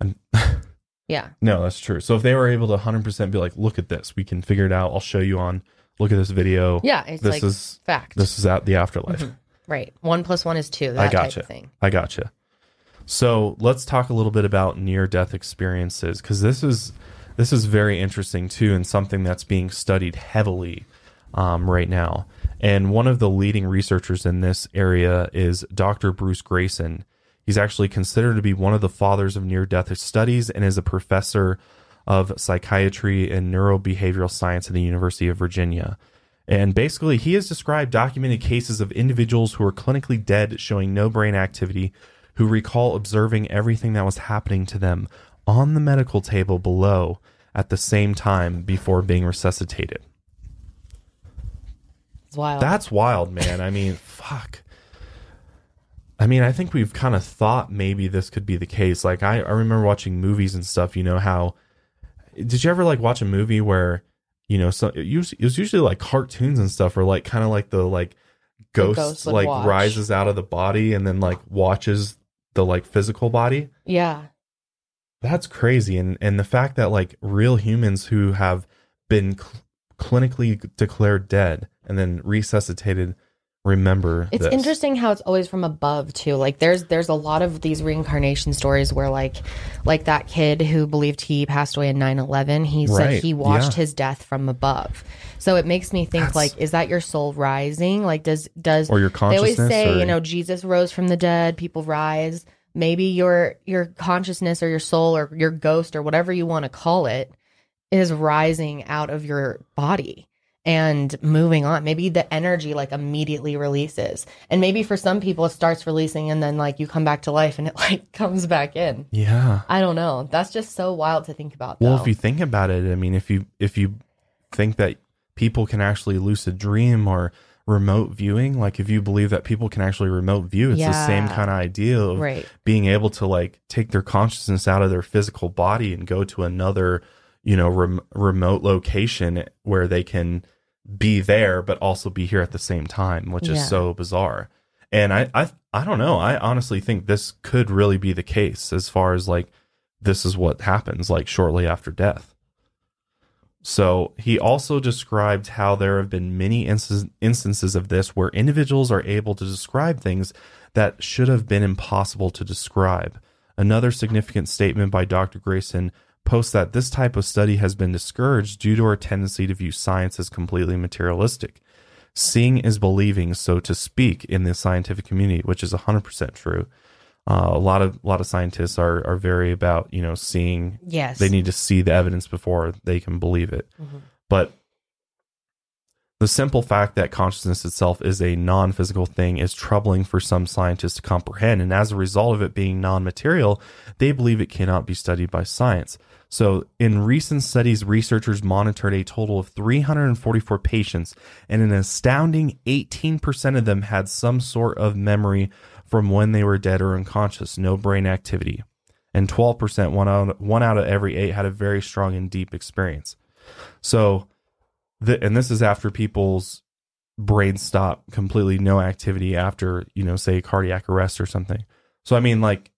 Speaker 3: Yeah.
Speaker 2: no, that's true. So if they were able to 100 percent be like, look at this, we can figure it out. I'll show you on. Look at this video.
Speaker 3: Yeah. It's
Speaker 2: this
Speaker 3: like
Speaker 2: is
Speaker 3: fact.
Speaker 2: this is at the afterlife.
Speaker 3: right. One plus one is two. That
Speaker 2: I
Speaker 3: type
Speaker 2: gotcha.
Speaker 3: of thing.
Speaker 2: I gotcha. So let's talk a little bit about near death experiences because this is this is very interesting too, and something that's being studied heavily um, right now. And one of the leading researchers in this area is Dr. Bruce Greyson. He's actually considered to be one of the fathers of near death studies and is a professor of psychiatry and neurobehavioral science at the University of Virginia. And basically, he has described documented cases of individuals who are clinically dead, showing no brain activity, who recall observing everything that was happening to them on the medical table below at the same time before being resuscitated.
Speaker 3: It's wild.
Speaker 2: That's wild, man. I mean, fuck. I mean, I think we've kind of thought maybe this could be the case. Like, I, I remember watching movies and stuff, you know, how. Did you ever, like, watch a movie where, you know, so it, it was usually like cartoons and stuff, or like kind of like the, like, ghost,
Speaker 3: ghost
Speaker 2: like,
Speaker 3: watch.
Speaker 2: rises out of the body and then, like, watches the, like, physical body?
Speaker 3: yeah.
Speaker 2: That's crazy. And, and the fact that, like, real humans who have been cl- clinically declared dead and then resuscitated remember
Speaker 3: It's
Speaker 2: this.
Speaker 3: interesting how it's always from above too. Like there's there's a lot of these reincarnation stories where like like that kid who believed he passed away in 9/11, he said he watched
Speaker 2: yeah.
Speaker 3: his death from above. So it makes me think
Speaker 2: That's-
Speaker 3: like is that your soul rising? Like does does
Speaker 2: Or your consciousness
Speaker 3: They always say,
Speaker 2: or-
Speaker 3: you know, Jesus rose from the dead, people rise. Maybe your your consciousness or your soul or your ghost or whatever you want to call it is rising out of your body and moving on. Maybe the energy like immediately releases. And maybe for some people it starts releasing and then like you come back to life and it like comes back in.
Speaker 2: Yeah.
Speaker 3: I don't know. That's just so wild to think about.
Speaker 2: Well,
Speaker 3: though.
Speaker 2: if you think about it, I mean, if you if you think that people can actually lucid dream or remote viewing, like if you believe that people can actually remote view, it's the same kind of idea of
Speaker 3: Right.
Speaker 2: being able to like take their consciousness out of their physical body and go to another, you know, rem- remote location where they can be there but also be here at the same time, which
Speaker 3: Yeah.
Speaker 2: is so bizarre. And I, I, I don't know. I honestly think this could really be the case as far as like this is what happens like shortly after death. So he also described how there have been many inst- instances of this where individuals are able to describe things that should have been impossible to describe. Another significant statement by Dr. Greyson posts that this type of study has been discouraged due to our tendency to view science as completely materialistic. Seeing is believing, so to speak, in the scientific community, which is 100% true. Uh, a lot of a lot of scientists are are very about you know seeing
Speaker 3: yes.
Speaker 2: they need to see the evidence before they can believe it. But the simple fact that consciousness itself is a non physical thing is troubling for some scientists to comprehend. And as a result of it being non material, they believe it cannot be studied by science. So, in recent studies, researchers monitored a total of 344 patients, and an astounding 18% of them had some sort of memory from when they were dead or unconscious, no brain activity. And 12%, one out, one out of every eight, had a very strong and deep experience. So, the, and this is after people's brain stop completely no activity after, you know, say cardiac arrest or something. So, I mean, like,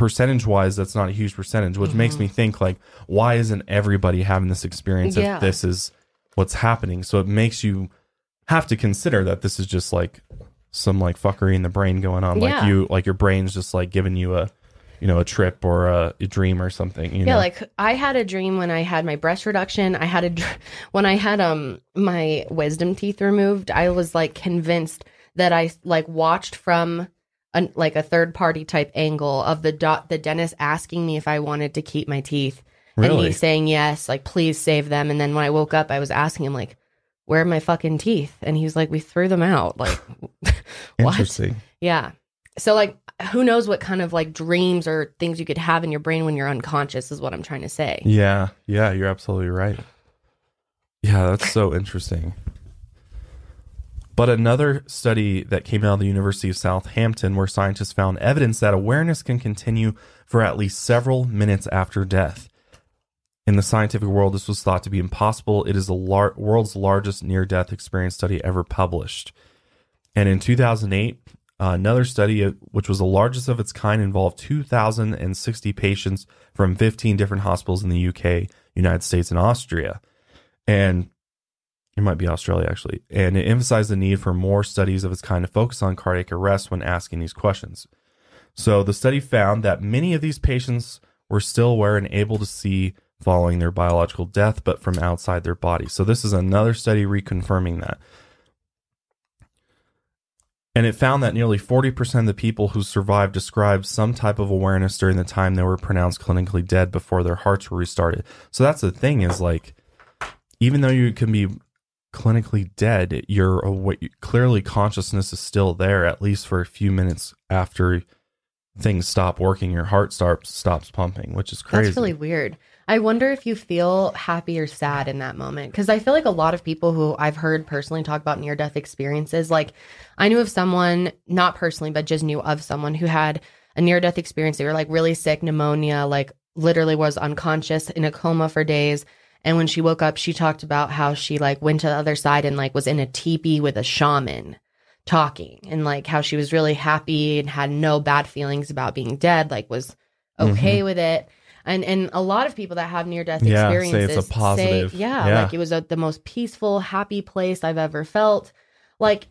Speaker 2: percentage wise, that's not a huge percentage, which makes me think, like, why isn't everybody having this experience
Speaker 3: Yeah.
Speaker 2: if this is what's happening? So, it makes you have to consider that this is just like some like fuckery in the brain going on. Like, you, like, your brain's just like giving you a, you know, a trip or a, a dream or something. You
Speaker 3: yeah,
Speaker 2: know?
Speaker 3: like I had a dream when I had my breast reduction. I had a dr- when I had um my wisdom teeth removed. I was like convinced that I like watched from an, like a third party type angle of the dot the dentist asking me if I wanted to keep my teeth and me saying yes, like please save them. And then when I woke up, I was asking him like, "Where are my fucking teeth?" And he was like, "We threw them out." Like, what?
Speaker 2: Interesting.
Speaker 3: Yeah. So like, who knows what kind of like dreams or things you could have in your brain when you're unconscious is what I'm trying to say.
Speaker 2: Yeah, yeah, you're absolutely right. Yeah, that's so interesting. But another study that came out of the University of Southampton, where scientists found evidence that awareness can continue for at least several minutes after death. In the scientific world, this was thought to be impossible. It is the lar- world's largest near death experience study ever published. And in 2008, uh, another study, uh, which was the largest of its kind, involved 2,060 patients from 15 different hospitals in the UK, United States, and Austria. And it might be Australia, actually. And it emphasized the need for more studies of its kind to focus on cardiac arrest when asking these questions. So the study found that many of these patients were still aware and able to see following their biological death, but from outside their body. So this is another study reconfirming that. And it found that nearly 40% of the people who survived described some type of awareness during the time they were pronounced clinically dead before their hearts were restarted. So that's the thing is like, even though you can be clinically dead, your awa- clearly consciousness is still there at least for a few minutes after things stop working. Your heart starts stops pumping, which is crazy.
Speaker 3: That's really weird. I wonder if you feel happy or sad in that moment because I feel like a lot of people who I've heard personally talk about near death experiences, like I knew of someone, not personally, but just knew of someone who had a near death experience. They were like really sick, pneumonia, like literally was unconscious in a coma for days. And when she woke up, she talked about how she like went to the other side and like was in a teepee with a shaman talking and like how she was really happy and had no bad feelings about being dead, like was okay with it. And and a lot of people that have near death
Speaker 2: Mm-hmm. Yeah, say it's a
Speaker 3: experiences
Speaker 2: positive.
Speaker 3: yeah,
Speaker 2: Yeah.
Speaker 3: like it was a, the most peaceful, happy place I've ever felt. Like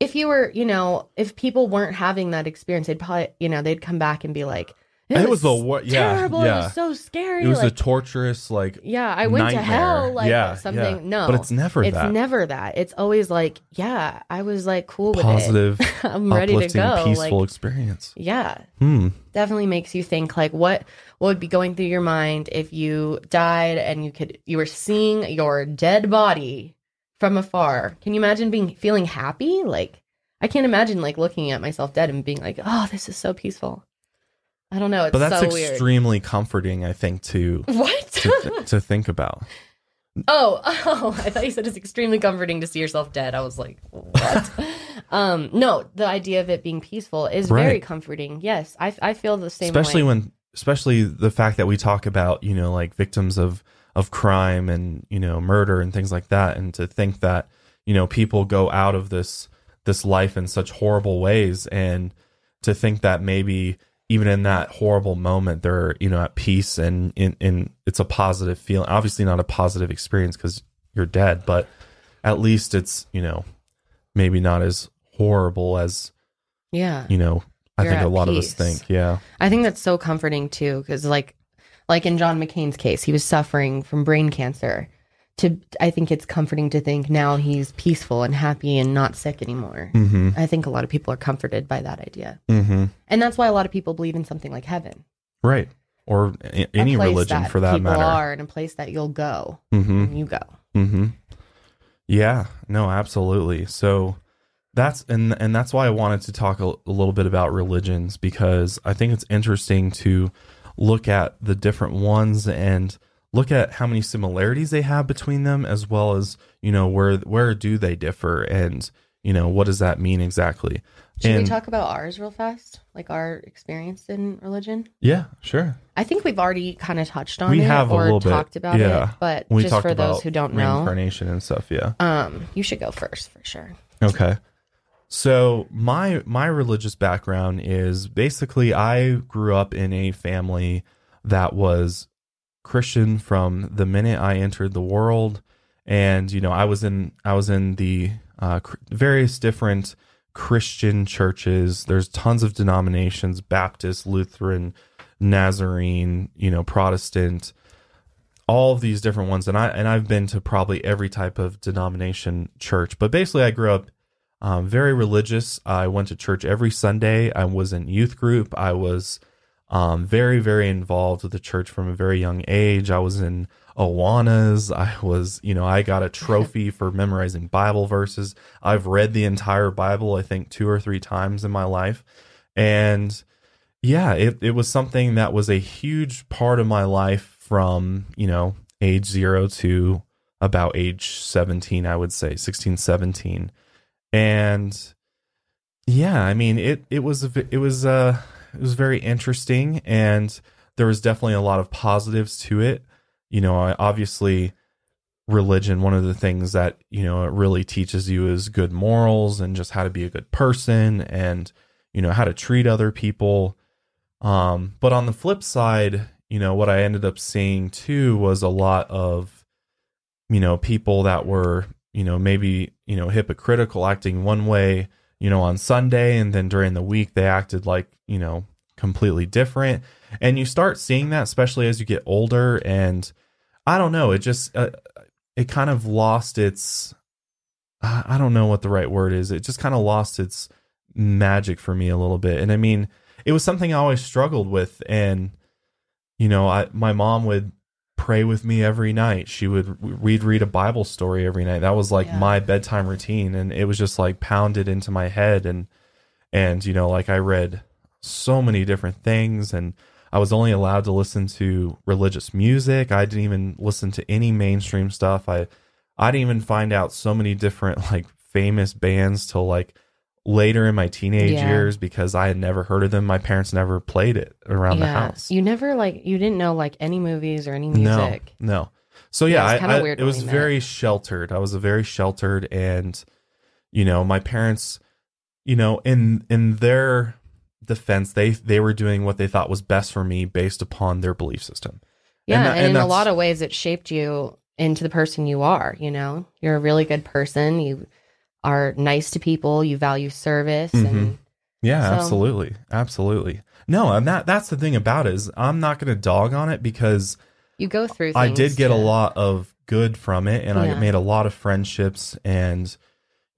Speaker 3: if you were, you know, if people weren't having that experience, they'd probably, you know, they'd come back and be like,
Speaker 2: It was the wor- yeah,
Speaker 3: terrible. It was so scary.
Speaker 2: it was
Speaker 3: like,
Speaker 2: a torturous, like,
Speaker 3: yeah, I went to hell, like
Speaker 2: Yeah,
Speaker 3: something.
Speaker 2: yeah.
Speaker 3: No,
Speaker 2: But it's never
Speaker 3: it's
Speaker 2: that.
Speaker 3: never that. It's always like, yeah, I was like cool with
Speaker 2: positive,
Speaker 3: it. I'm ready to go.
Speaker 2: peaceful
Speaker 3: Like,
Speaker 2: experience.
Speaker 3: yeah,
Speaker 2: Hmm.
Speaker 3: definitely makes you think like what what would be going through your mind if you died and you could you were seeing your dead body from afar. Can you imagine being feeling happy? Like I can't imagine like looking at myself dead and being like, "Oh, this is so peaceful." I don't know. It's
Speaker 2: But that's
Speaker 3: so weird.
Speaker 2: extremely comforting, I think, to
Speaker 3: What?
Speaker 2: to, to think about.
Speaker 3: Oh, oh, I thought you said it's extremely comforting to see yourself dead. I was like, what? um, no, the idea of it being peaceful is very comforting. Yes, I, I feel the same
Speaker 2: especially
Speaker 3: way.
Speaker 2: when especially the fact that we talk about you know like victims of of crime and you know murder and things like that and to think that you know people go out of this this life in such horrible ways and to think that maybe even in that horrible moment they're you know at peace and in in it's a positive feeling. Obviously not a positive experience because you're dead but at least it's you know maybe not as horrible as
Speaker 3: yeah,
Speaker 2: you know i think a lot of us think yeah.
Speaker 3: I think that's so comforting too, because like, like in John McCain's case, he was suffering from brain cancer. To I think it's comforting to think now he's peaceful and happy and not sick anymore.
Speaker 2: mm-hmm
Speaker 3: I think a lot of people are comforted by that idea,
Speaker 2: mm-hmm
Speaker 3: and that's why a lot of people believe in something like heaven,
Speaker 2: Right. Or a-
Speaker 3: A
Speaker 2: any
Speaker 3: place
Speaker 2: religion for that
Speaker 3: people
Speaker 2: matter.
Speaker 3: are, in a place that you'll go
Speaker 2: Mm-hmm.
Speaker 3: when you go.
Speaker 2: Mm-hmm. Yeah. No, absolutely. So that's and and that's why I wanted to talk a, a little bit about religions because I think it's interesting to look at the different ones and look at how many similarities they have between them as well as you know where where do they differ and you know what does that mean exactly
Speaker 3: Should
Speaker 2: and
Speaker 3: we talk about ours real fast? Like our experience in religion?
Speaker 2: yeah sure
Speaker 3: I think we've already kind of touched on
Speaker 2: we
Speaker 3: it
Speaker 2: have a
Speaker 3: or
Speaker 2: little bit
Speaker 3: talked about
Speaker 2: yeah
Speaker 3: it, but
Speaker 2: we
Speaker 3: just for those who don't know,
Speaker 2: reincarnation and stuff yeah
Speaker 3: um, you should go first for sure.
Speaker 2: Okay. So my my religious background is basically I grew up in a family that was Christian from the minute I entered the world, and you know I was in I was in the uh, various different Christian churches. There's tons of denominations: Baptist, Lutheran, Nazarene, you know, Protestant all of these different ones and I and I've been to probably every type of denomination church. But basically I grew up um, very religious. I went to church every Sunday. I was in youth group. I was um, very, very involved with the church from a very young age. I was in Awanas. I was, you know, I got a trophy for memorizing Bible verses. I've read the entire Bible, I think, two or three times in my life. And yeah, it, it was something that was a huge part of my life from, you know, age zero to about age 17, I would say 16, 17. And yeah, I mean, it, it was, it was, uh, it was very interesting and there was definitely a lot of positives to it. You know, obviously religion, one of the things that, you know, it really teaches you is good morals and just how to be a good person and, you know, how to treat other people. Um, but on the flip side, you know, what I ended up seeing too was a lot of, you know, people that were, you know, maybe, you know, hypocritical, acting one way, you know, on Sunday, and then during the week they acted like, you know, completely different. And you start seeing that, especially as you get older. And I don't know, it just, uh, it kind of lost its, I don't know what the right word is. It just kind of lost its magic for me a little bit. And I mean, it was something I always struggled with. And, you know, I, my mom would pray with me every night. She would, we'd read a Bible story every night. That was like
Speaker 3: Yeah.
Speaker 2: my bedtime routine. And it was just like pounded into my head. And, and, you know, like I read so many different things and I was only allowed to listen to religious music. I didn't even listen to any mainstream stuff. I, I didn't even find out so many different like famous bands till like later in my teenage
Speaker 3: Yeah.
Speaker 2: years because I had never heard of them. My parents never played it around the house.
Speaker 3: You never like you didn't know like any movies or any music.
Speaker 2: no. no. So
Speaker 3: Yeah,
Speaker 2: yeah,
Speaker 3: it's
Speaker 2: I,
Speaker 3: kinda
Speaker 2: I-
Speaker 3: weird
Speaker 2: it was very sheltered. I was a very sheltered, and you know, my parents, you know, in in their defense, they they were doing what they thought was best for me based upon their belief system.
Speaker 3: Yeah, and,
Speaker 2: that-
Speaker 3: in a lot of ways, it shaped you into the person you are. You know, you're a really good person. You are nice to people. You value service,
Speaker 2: Mhm.
Speaker 3: and
Speaker 2: Yeah,
Speaker 3: So-
Speaker 2: absolutely, absolutely. No, and that that's the thing about it is I'm not going to dog on it because
Speaker 3: you go through. Things
Speaker 2: I did get a lot of good from it, and I made a lot of friendships. And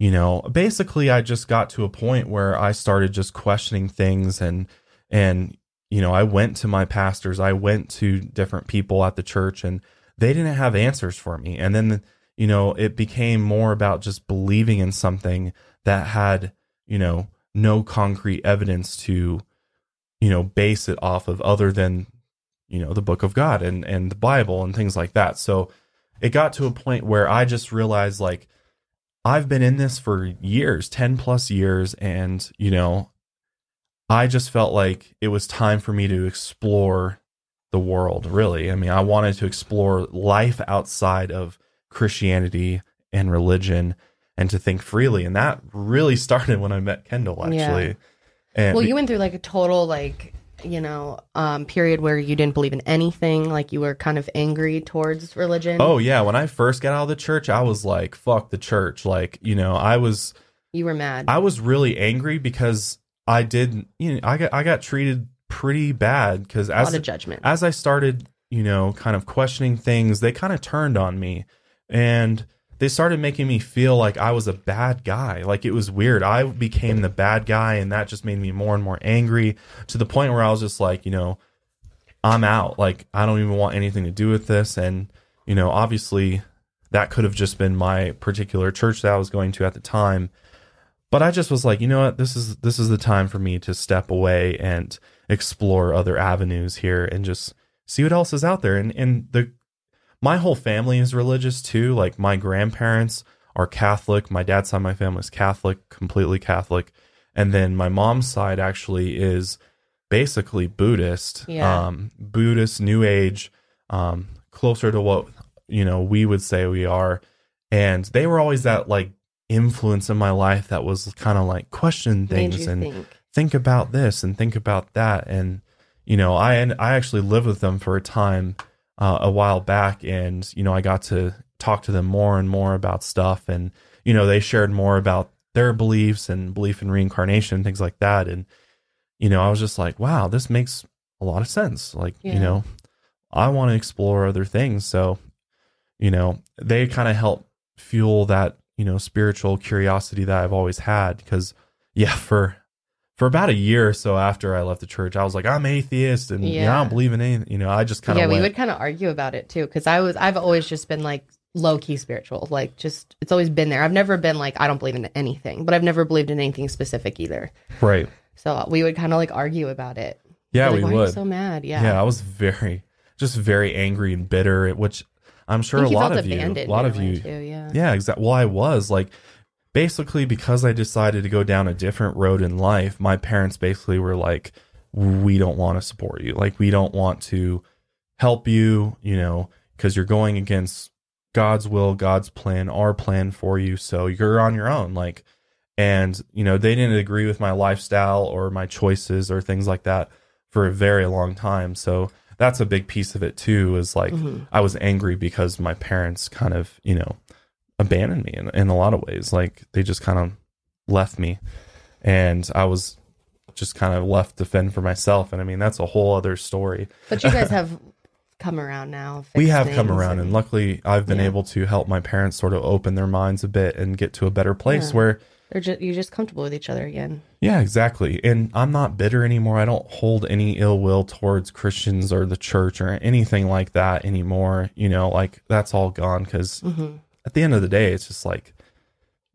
Speaker 2: you know, basically, I just got to a point where I started just questioning things, and and you know, I went to my pastors, I went to different people at the church, and they didn't have answers for me. And then you know, it became more about just believing in something that had you know no concrete evidence to you know base it off of other than you know the book of god and and the bible and things like that. So it got to a point where i just realized like i've been in this for years 10 plus years and you know i just felt like it was time for me to explore the world really. I mean i wanted to explore life outside of christianity and religion and to think freely and that really started when i met kendall
Speaker 3: Yeah.
Speaker 2: actually and
Speaker 3: Well, you went through like a total like you know um period where you didn't believe in anything. Like you were kind of angry towards religion.
Speaker 2: Oh yeah, when I first got out of the church, I was like, "Fuck the church!" Like, you know, I was,
Speaker 3: you were mad.
Speaker 2: I was really angry because I did, you know, I got, I got treated pretty bad because as
Speaker 3: judgment.
Speaker 2: as I started, you know, kind of questioning things, they kind of turned on me, and they started making me feel like I was a bad guy. Like it was weird. I became the bad guy, and that just made me more and more angry to the point where I was just like, you know, I'm out. Like I don't even want anything to do with this. And you know, obviously, that could have just been my particular church that I was going to at the time. But I just was like, you know what, this is this is the time for me to step away and explore other avenues here and just see what else is out there. And and the my whole family is religious too. Like my grandparents are Catholic. My dad's side of my family is Catholic, completely Catholic. And then my mom's side actually is basically Buddhist.
Speaker 3: Yeah.
Speaker 2: Um Buddhist, New Age, um, closer to what you know we would say we are. And they were always that like influence in my life that was kind of like question things and
Speaker 3: think.
Speaker 2: think about this and think about that and you know i and i actually lived with them for a time uh, a while back and you know i got to talk to them more and more about stuff and you know they shared more about their beliefs and belief in reincarnation and things like that. And you know i was just like wow this makes a lot of sense. Like
Speaker 3: Yeah.
Speaker 2: you know i want to explore other things. So you know they kind of help fuel that you know spiritual curiosity that I've always had because yeah for for about a year or so after I left the church I was like I'm atheist and yeah, I don't believe in anything you know I just kind of
Speaker 3: yeah, we would kind of argue about it too because I was I've always just been like low key spiritual, like just it's always been there. I've never been like I don't believe in anything, but I've never believed in anything specific either.
Speaker 2: right
Speaker 3: So uh, we would kind of like argue about it.
Speaker 2: yeah
Speaker 3: Like,
Speaker 2: we
Speaker 3: Why Are you
Speaker 2: would
Speaker 3: so mad? Yeah.
Speaker 2: yeah. I was very just very angry and bitter which I'm sure a
Speaker 3: you
Speaker 2: lot of you a lot of you
Speaker 3: too. Yeah.
Speaker 2: Yeah, exactly. Well, I was like, basically, because I decided to go down a different road in life, my parents basically were like, we don't want to support you. Like, we don't want to help you, you know, because you're going against God's will, God's plan, our plan for you. So you're on your own. Like, and, you know, they didn't agree with my lifestyle or my choices or things like that for a very long time. So that's a big piece of it too, is like,
Speaker 3: Mhm.
Speaker 2: I was angry because my parents kind of, you know, abandoned me in, in a lot of ways. Like they just kind of left me and I was just kind of left to fend for myself. And I mean, that's a whole other story.
Speaker 3: But you guys have come around now.
Speaker 2: we have come around and luckily I've been
Speaker 3: Yeah.
Speaker 2: able to help my parents sort of open their minds a bit and get to a better place
Speaker 3: Yeah.
Speaker 2: where
Speaker 3: they're just you're just comfortable with each other again.
Speaker 2: Yeah, exactly. And I'm not bitter anymore. I don't hold any ill will towards Christians or the church or anything like that anymore. You know, like that's all gone because
Speaker 3: hmm
Speaker 2: at the end of the day, it's just like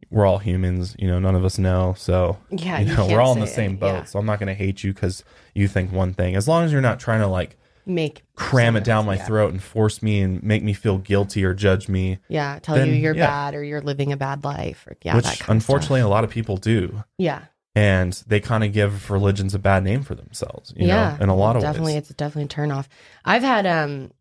Speaker 2: we're all humans. You know, none of us know. So,
Speaker 3: Yeah,
Speaker 2: you
Speaker 3: you
Speaker 2: know, we're all in the same
Speaker 3: it,
Speaker 2: boat.
Speaker 3: yeah.
Speaker 2: So I'm not going to hate you because you think one thing. As long as you're not trying to like
Speaker 3: Make
Speaker 2: cram it down my
Speaker 3: yeah.
Speaker 2: throat and force me and make me feel guilty or judge me,
Speaker 3: Yeah, tell
Speaker 2: then,
Speaker 3: you you're
Speaker 2: yeah.
Speaker 3: bad or you're living a bad life. Or, yeah,
Speaker 2: which
Speaker 3: that kind
Speaker 2: unfortunately a lot of people do.
Speaker 3: yeah,
Speaker 2: And they kind of give religions a bad name for themselves, you
Speaker 3: yeah,
Speaker 2: know, in a lot of
Speaker 3: definitely,
Speaker 2: ways.
Speaker 3: it's definitely a turn off. I've had um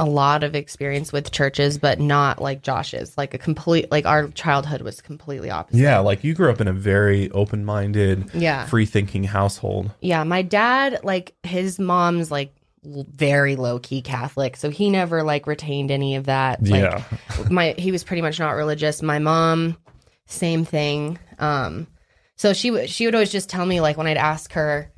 Speaker 3: a lot of experience with churches, but not like Josh's. Like a complete, like our childhood was completely opposite.
Speaker 2: Yeah, like you grew up in a very open minded,
Speaker 3: yeah,
Speaker 2: free thinking household.
Speaker 3: yeah. My dad, like his mom's, like very low key Catholic, so he never like retained any of that. Like,
Speaker 2: yeah.
Speaker 3: my he was pretty much not religious. My mom, same thing. Um, so she would she would always just tell me like when I'd ask her,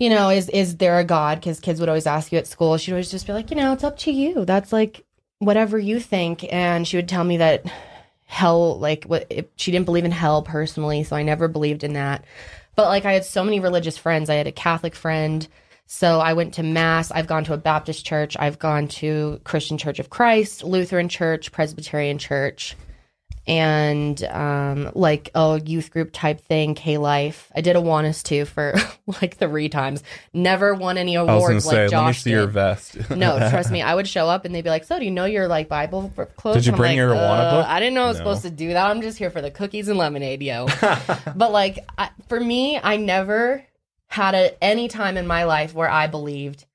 Speaker 3: you know, is is there a God? Because kids would always ask you at school. She'd always just be like, you know, it's up to you. That's like whatever you think. And she would tell me that hell, like what if, she didn't believe in hell personally, so I never believed in that. But like I had so many religious friends. I had a Catholic friend. So I went to mass. I've gone to a Baptist church. I've gone to Christian Church of Christ, Lutheran church, Presbyterian church, and um, like a youth group type thing, K Life. I did a Awanas too for like three times. Never won any
Speaker 2: I was going
Speaker 3: awards
Speaker 2: say,
Speaker 3: like
Speaker 2: let me
Speaker 3: Josh
Speaker 2: see your vest.
Speaker 3: No, trust me. I would show up and they'd be like, "So, do you know your like Bible quotes?"
Speaker 2: Did you bring
Speaker 3: like,
Speaker 2: your Awana
Speaker 3: "Uh,
Speaker 2: book?"
Speaker 3: I didn't know I was
Speaker 2: No.
Speaker 3: supposed to do that. I'm just here for the cookies and lemonade, yo. but like, I, for me, I never had a, any time in my life where I believed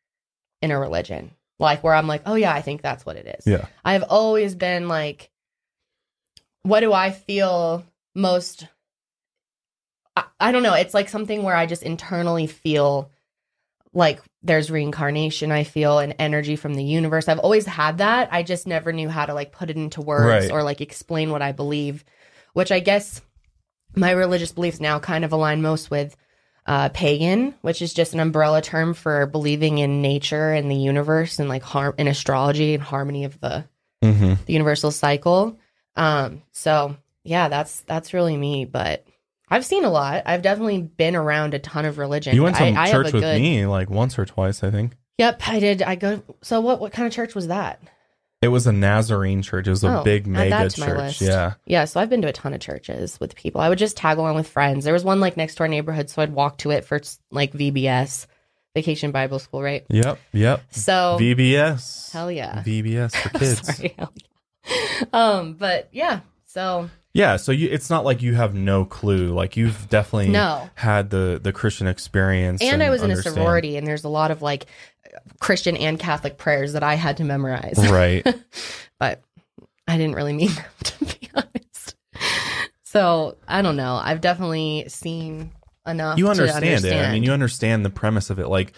Speaker 3: in a religion, like where I'm like, "Oh yeah, I think that's what it is."
Speaker 2: Yeah.
Speaker 3: I've always been like, what do I feel most? I, I don't know. It's like something where I just internally feel like there's reincarnation. I feel an energy from the universe. I've always had that. I just never knew how to like put it into words
Speaker 2: Right.
Speaker 3: or like explain what I believe, which I guess my religious beliefs now kind of align most with uh, pagan, which is just an umbrella term for believing in nature and the universe and like harm in astrology and harmony of the
Speaker 2: hmm
Speaker 3: the universal cycle. Um, so yeah, that's that's really me. But I've seen a lot. I've definitely been around a ton of religion.
Speaker 2: You went to
Speaker 3: I, I have
Speaker 2: church
Speaker 3: a
Speaker 2: with
Speaker 3: good-
Speaker 2: me like once or twice, I think.
Speaker 3: Yep, I did. I go. So what? What kind of church was that?
Speaker 2: It was a Nazarene church. It was a
Speaker 3: Oh,
Speaker 2: big mega
Speaker 3: that to my
Speaker 2: church. Yeah.
Speaker 3: Yeah, so I've been to a ton of churches with people. I would just tag along with friends. There was one like next to our neighborhood, so I'd walk to it for like VBS, Vacation Bible School, right?
Speaker 2: Yep. Yep.
Speaker 3: So
Speaker 2: VBS.
Speaker 3: hell yeah,
Speaker 2: VBS for kids.
Speaker 3: Sorry, hell yeah. Um, but yeah, so
Speaker 2: Yeah, so you it's not like you have no clue. Like you've definitely
Speaker 3: No.
Speaker 2: had the the Christian experience.
Speaker 3: and I was in a sorority, and there's a lot of like Christian and Catholic prayers that I had to memorize.
Speaker 2: Right.
Speaker 3: but I didn't really mean them to be honest. So I don't know. I've definitely seen enough.
Speaker 2: you
Speaker 3: to
Speaker 2: understand, it. I mean, you understand the premise of it. Like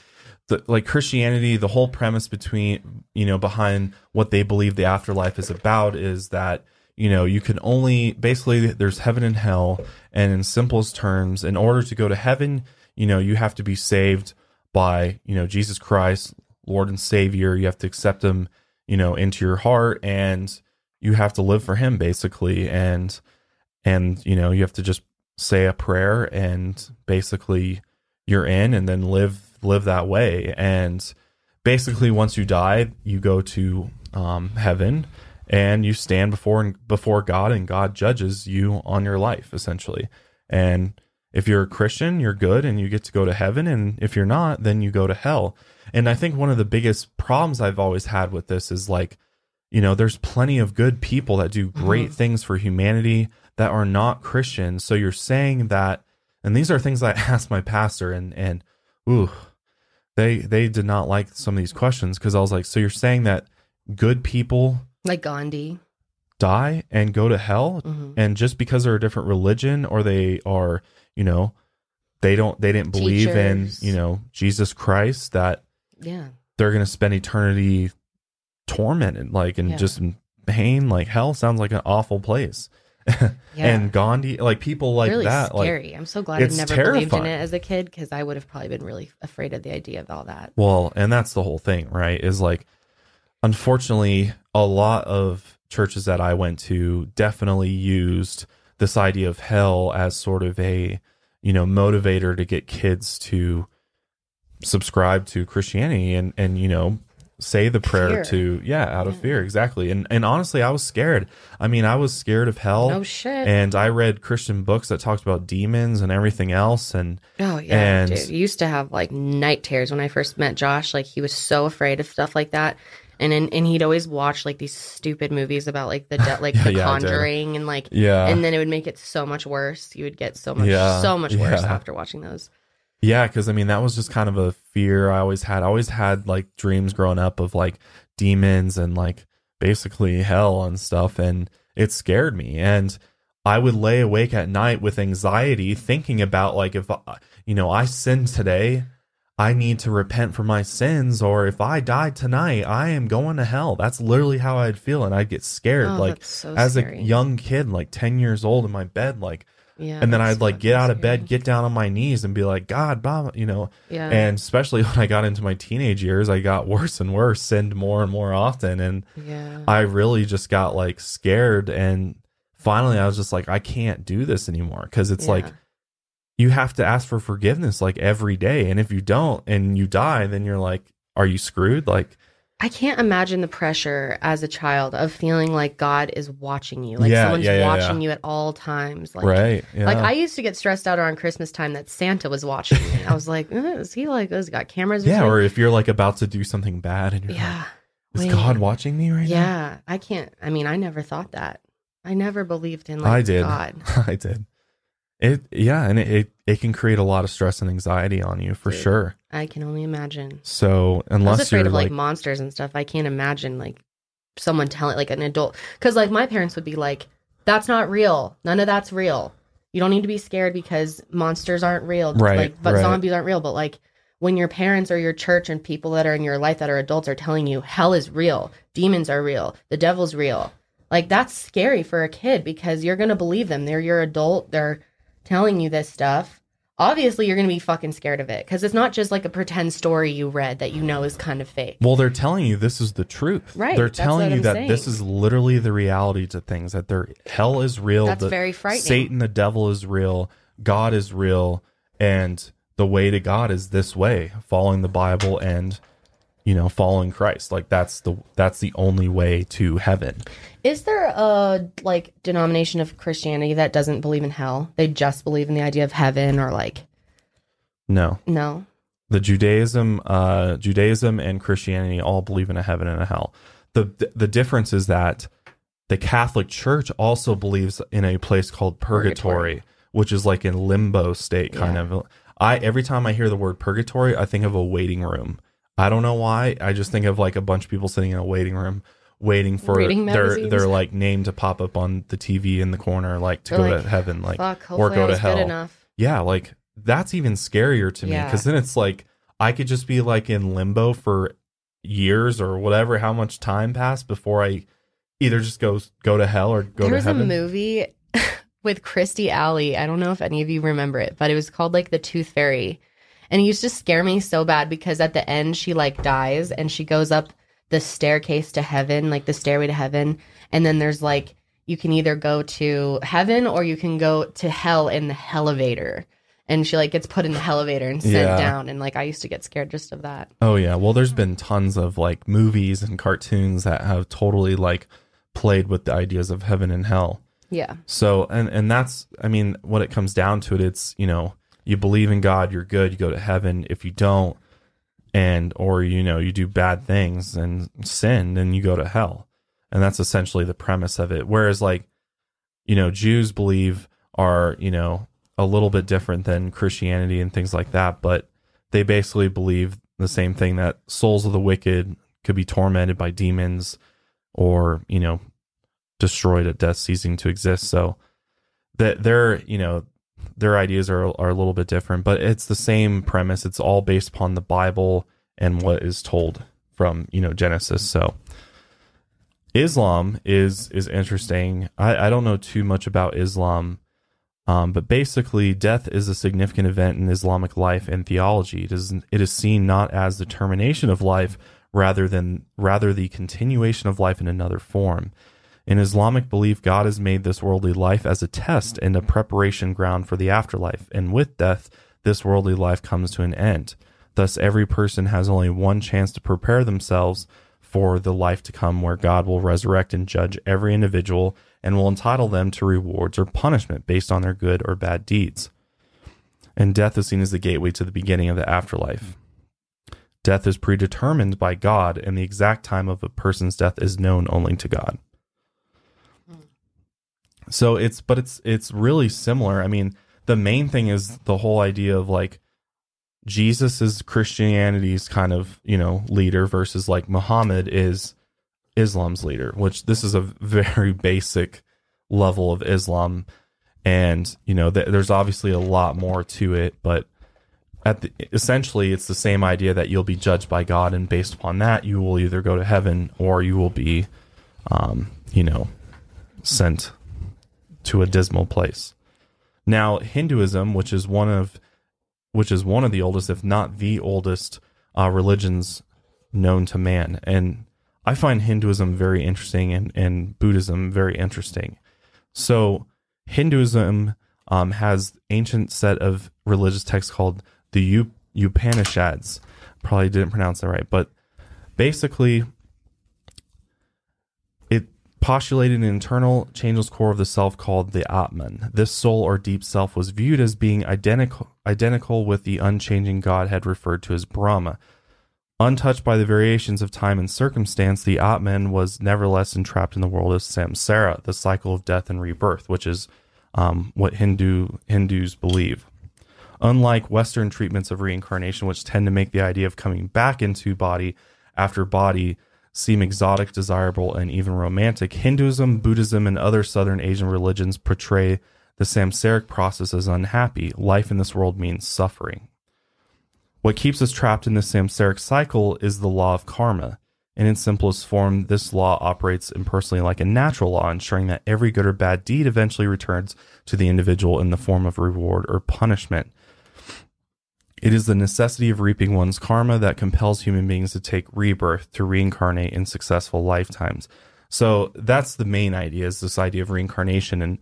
Speaker 2: the like Christianity, the whole premise between you know behind what they believe the afterlife is about is that you know you can only basically there's heaven and hell, and in simplest terms, in order to go to heaven, you know you have to be saved by you know Jesus Christ, Lord and Savior. You have to accept Him, you know, into your heart and you have to live for him basically and and you know you have to just say a prayer and basically you're in and then live live that way. And basically once you die you go to um, heaven and you stand before before God and God judges you on your life essentially. And if you're a Christian you're good and you get to go to heaven. And if you're not then you go to hell. And I think one of the biggest problems I've always had with this is like you know there's plenty of good people that do great things for humanity that are not Christians. So you're saying that and these are things I asked my pastor and and ooh they they did not like some of these questions because I was like, so you're saying that good people
Speaker 3: Like Gandhi.
Speaker 2: die and go to hell,
Speaker 3: Mhm.
Speaker 2: and just because they're a different religion or they are, you know, they don't they didn't believe
Speaker 3: Teachers.
Speaker 2: in you know Jesus Christ that
Speaker 3: Yeah.
Speaker 2: they're gonna spend eternity tormented like and
Speaker 3: Yeah.
Speaker 2: just pain like hell sounds like an awful place
Speaker 3: Yeah.
Speaker 2: and Gandhi like people like
Speaker 3: really
Speaker 2: that like
Speaker 3: scary. I'm so glad I never believed in it as a kid because I would have probably been really afraid of the idea of all that.
Speaker 2: Well, and that's the whole thing, right? Is like, unfortunately, a lot of churches that I went to definitely used this idea of hell as sort of a, you know, motivator to get kids to subscribe to Christianity and, and, you know, say the prayer
Speaker 3: Fear.
Speaker 2: to, yeah, out of fear. Exactly. And, and honestly, I was scared. I mean, I was scared of hell.
Speaker 3: Oh shit.
Speaker 2: And I read Christian books that talked about demons and everything else. And,
Speaker 3: Oh yeah,
Speaker 2: And-
Speaker 3: dude. Used to have like night terrors when I first met Josh. Like he was so afraid of stuff like that, and then and he'd always watch like these stupid movies about like the de- like
Speaker 2: Yeah,
Speaker 3: the
Speaker 2: yeah,
Speaker 3: Conjuring and like
Speaker 2: yeah.
Speaker 3: and then it would make it so much worse. You would get so much
Speaker 2: Yeah,
Speaker 3: so much worse
Speaker 2: yeah.
Speaker 3: after watching those.
Speaker 2: Yeah, because I mean that was just kind of a fear I always had. I always had like dreams growing up of like demons and like basically hell and stuff, and it scared me. And I would lay awake at night with anxiety, thinking about like if I, you know I sinned today, I need to repent for my sins, or if I died tonight, I am going to hell. That's literally how I'd feel, and I'd get scared.
Speaker 3: Oh,
Speaker 2: like
Speaker 3: so
Speaker 2: as
Speaker 3: scary.
Speaker 2: a young kid, like ten years old, in my bed, like
Speaker 3: Yeah,
Speaker 2: and then I'd like get out of bed, get down on my knees, and be like, God, Bob, you know.
Speaker 3: yeah,
Speaker 2: And especially when I got into my teenage years, I got worse and worse, sinned more and more often, and
Speaker 3: yeah.
Speaker 2: I really just got like scared. And finally, I was just like, I can't do this anymore because it's like you have to ask for forgiveness like every day, and if you don't and you die, then you're like, are you screwed? Like,
Speaker 3: I can't imagine the pressure as a child of feeling like God is watching you, like
Speaker 2: Yeah,
Speaker 3: someone's
Speaker 2: yeah, yeah,
Speaker 3: watching you at all times, like
Speaker 2: right?
Speaker 3: Like I used to get stressed out around Christmas time that Santa was watching me. I was like, "Uh, is he like, has he got cameras?
Speaker 2: yeah,
Speaker 3: something?"
Speaker 2: or if you're like about to do something bad, and you're
Speaker 3: yeah,
Speaker 2: like, is
Speaker 3: wait.
Speaker 2: God watching me right now?
Speaker 3: yeah. I can't. I mean, I never thought that. I never believed in like
Speaker 2: I did.
Speaker 3: God.
Speaker 2: I did. It yeah, and it, it it can create a lot of stress and anxiety on you for
Speaker 3: Dude.
Speaker 2: sure.
Speaker 3: I can only imagine.
Speaker 2: So
Speaker 3: I was
Speaker 2: unless
Speaker 3: afraid
Speaker 2: you're
Speaker 3: of like,
Speaker 2: like,
Speaker 3: monsters and stuff. I can't imagine like someone telling like an adult because like my parents would be like, "That's not real. None of that's real. You don't need to be scared because monsters aren't real.
Speaker 2: Right,
Speaker 3: Like, but
Speaker 2: right.
Speaker 3: zombies aren't real. But like." When your parents or your church and people that are in your life that are adults are telling you hell is real, demons are real, the devil's real, like that's scary for a kid because you're gonna believe them. They're your adult. They're telling you this stuff. Obviously, you're gonna be fucking scared of it because it's not just like a pretend story you read that you know is kind of fake.
Speaker 2: well, they're telling you this is the truth.
Speaker 3: Right,
Speaker 2: They're telling you
Speaker 3: I'm
Speaker 2: that this is literally the reality to things. That there hell is real.
Speaker 3: That's
Speaker 2: the-
Speaker 3: very frightening.
Speaker 2: Satan, the devil is real. God is real, and the way to God is this way: following the Bible and you know following Christ. Like that's the that's the only way to heaven.
Speaker 3: Is there a like denomination of Christianity that doesn't believe in hell? They just believe in the idea of heaven or like
Speaker 2: No.
Speaker 3: no.
Speaker 2: the Judaism, uh, Judaism and Christianity all believe in a heaven and a hell. the The difference is that the Catholic Church also believes in a place called purgatory,
Speaker 3: Purgatory.
Speaker 2: which is like in limbo state, kind
Speaker 3: Yeah.
Speaker 2: of. I every time I hear the word purgatory, I think of a waiting room. I don't know why. I just think of like a bunch of people sitting in a waiting room, waiting for
Speaker 3: Reading
Speaker 2: their
Speaker 3: magazines.
Speaker 2: their like name to pop up on the TV in the corner, like to
Speaker 3: They're
Speaker 2: go
Speaker 3: like,
Speaker 2: to heaven, like
Speaker 3: Fuck.
Speaker 2: or go to hell yeah, like that's even scarier to me
Speaker 3: Yeah.
Speaker 2: because then it's like I could just be like in limbo for years or whatever, how much time passed before I either just go go to hell or go
Speaker 3: there
Speaker 2: to
Speaker 3: was a
Speaker 2: heaven.
Speaker 3: movie with Kirstie Alley. I don't know if any of you remember it, but it was called like The Tooth Fairy. And it used to scare me so bad because at the end she like dies and she goes up the staircase to heaven, like the stairway to heaven, and then there's like you can either go to heaven or you can go to hell in the elevator. And she like gets put in the elevator and sent
Speaker 2: Yeah.
Speaker 3: down, and like I used to get scared just of that.
Speaker 2: Oh yeah. Well, there's been tons of like movies and cartoons that have totally like played with the ideas of heaven and hell.
Speaker 3: Yeah,
Speaker 2: So, and and that's I mean, what it comes down to it it's, you know, you believe in God, you're good, you go to heaven. If you don't and or you know, you do bad things and sin, then you go to hell. And that's essentially the premise of it. Whereas like, you know, Jews believe are, you know, a little bit different than Christianity and things like that, but they basically believe the same thing that souls of the wicked could be tormented by demons or, you know, destroyed at death ceasing to exist. So that they're you know, their ideas are are a little bit different, but it's the same premise. It's all based upon the Bible and what is told from, you know, Genesis. So Islam is is interesting. I, I don't know too much about Islam. Um, but basically, death is a significant event in Islamic life and theology. It is it is seen not as the termination of life, rather than rather the continuation of life in another form. In Islamic belief, God has made this worldly life as a test and a preparation ground for the afterlife, and with death, this worldly life comes to an end. Thus, every person has only one chance to prepare themselves for the life to come, where God will resurrect and judge every individual and will entitle them to rewards or punishment based on their good or bad deeds. And death is seen as the gateway to the beginning of the afterlife. Death is predetermined by God, and the exact time of a person's death is known only to God. So it's, but it's, it's really similar. I mean, the main thing is the whole idea of like Jesus is Christianity's kind of, you know, leader versus like Muhammad is Islam's leader, which this is a very basic level of Islam. And, you know, th- there's obviously a lot more to it, but at the, essentially it's the same idea that you'll be judged by God. And based upon that, you will either go to heaven or you will be, um, you know, sent to a dismal place. Now, Hinduism, which is one of which is one of the oldest, if not the oldest, uh, religions known to man. And I find Hinduism very interesting and, and Buddhism very interesting. So Hinduism um, has ancient set of religious texts called the U- Upanishads. Probably didn't pronounce that right, but basically, postulated an internal changeless core of the self called the Atman. This soul or deep self was viewed as being identical identical with the unchanging Godhead referred to as Brahma. Untouched by the variations of time and circumstance, the Atman was nevertheless entrapped in the world of samsara, the cycle of death and rebirth, which is um, what Hindu Hindus believe. Unlike Western treatments of reincarnation, which tend to make the idea of coming back into body after body seem exotic, desirable, and even romantic, Hinduism, Buddhism, and other Southern Asian religions portray the samsaric process as unhappy. Life in this world means suffering. What keeps us trapped in this samsaric cycle is the law of karma. In its simplest form, this law operates impersonally like a natural law, ensuring that every good or bad deed eventually returns to the individual in the form of reward or punishment. It is the necessity of reaping one's karma that compels human beings to take rebirth, to reincarnate in successful lifetimes. So that's the main idea is this idea of reincarnation and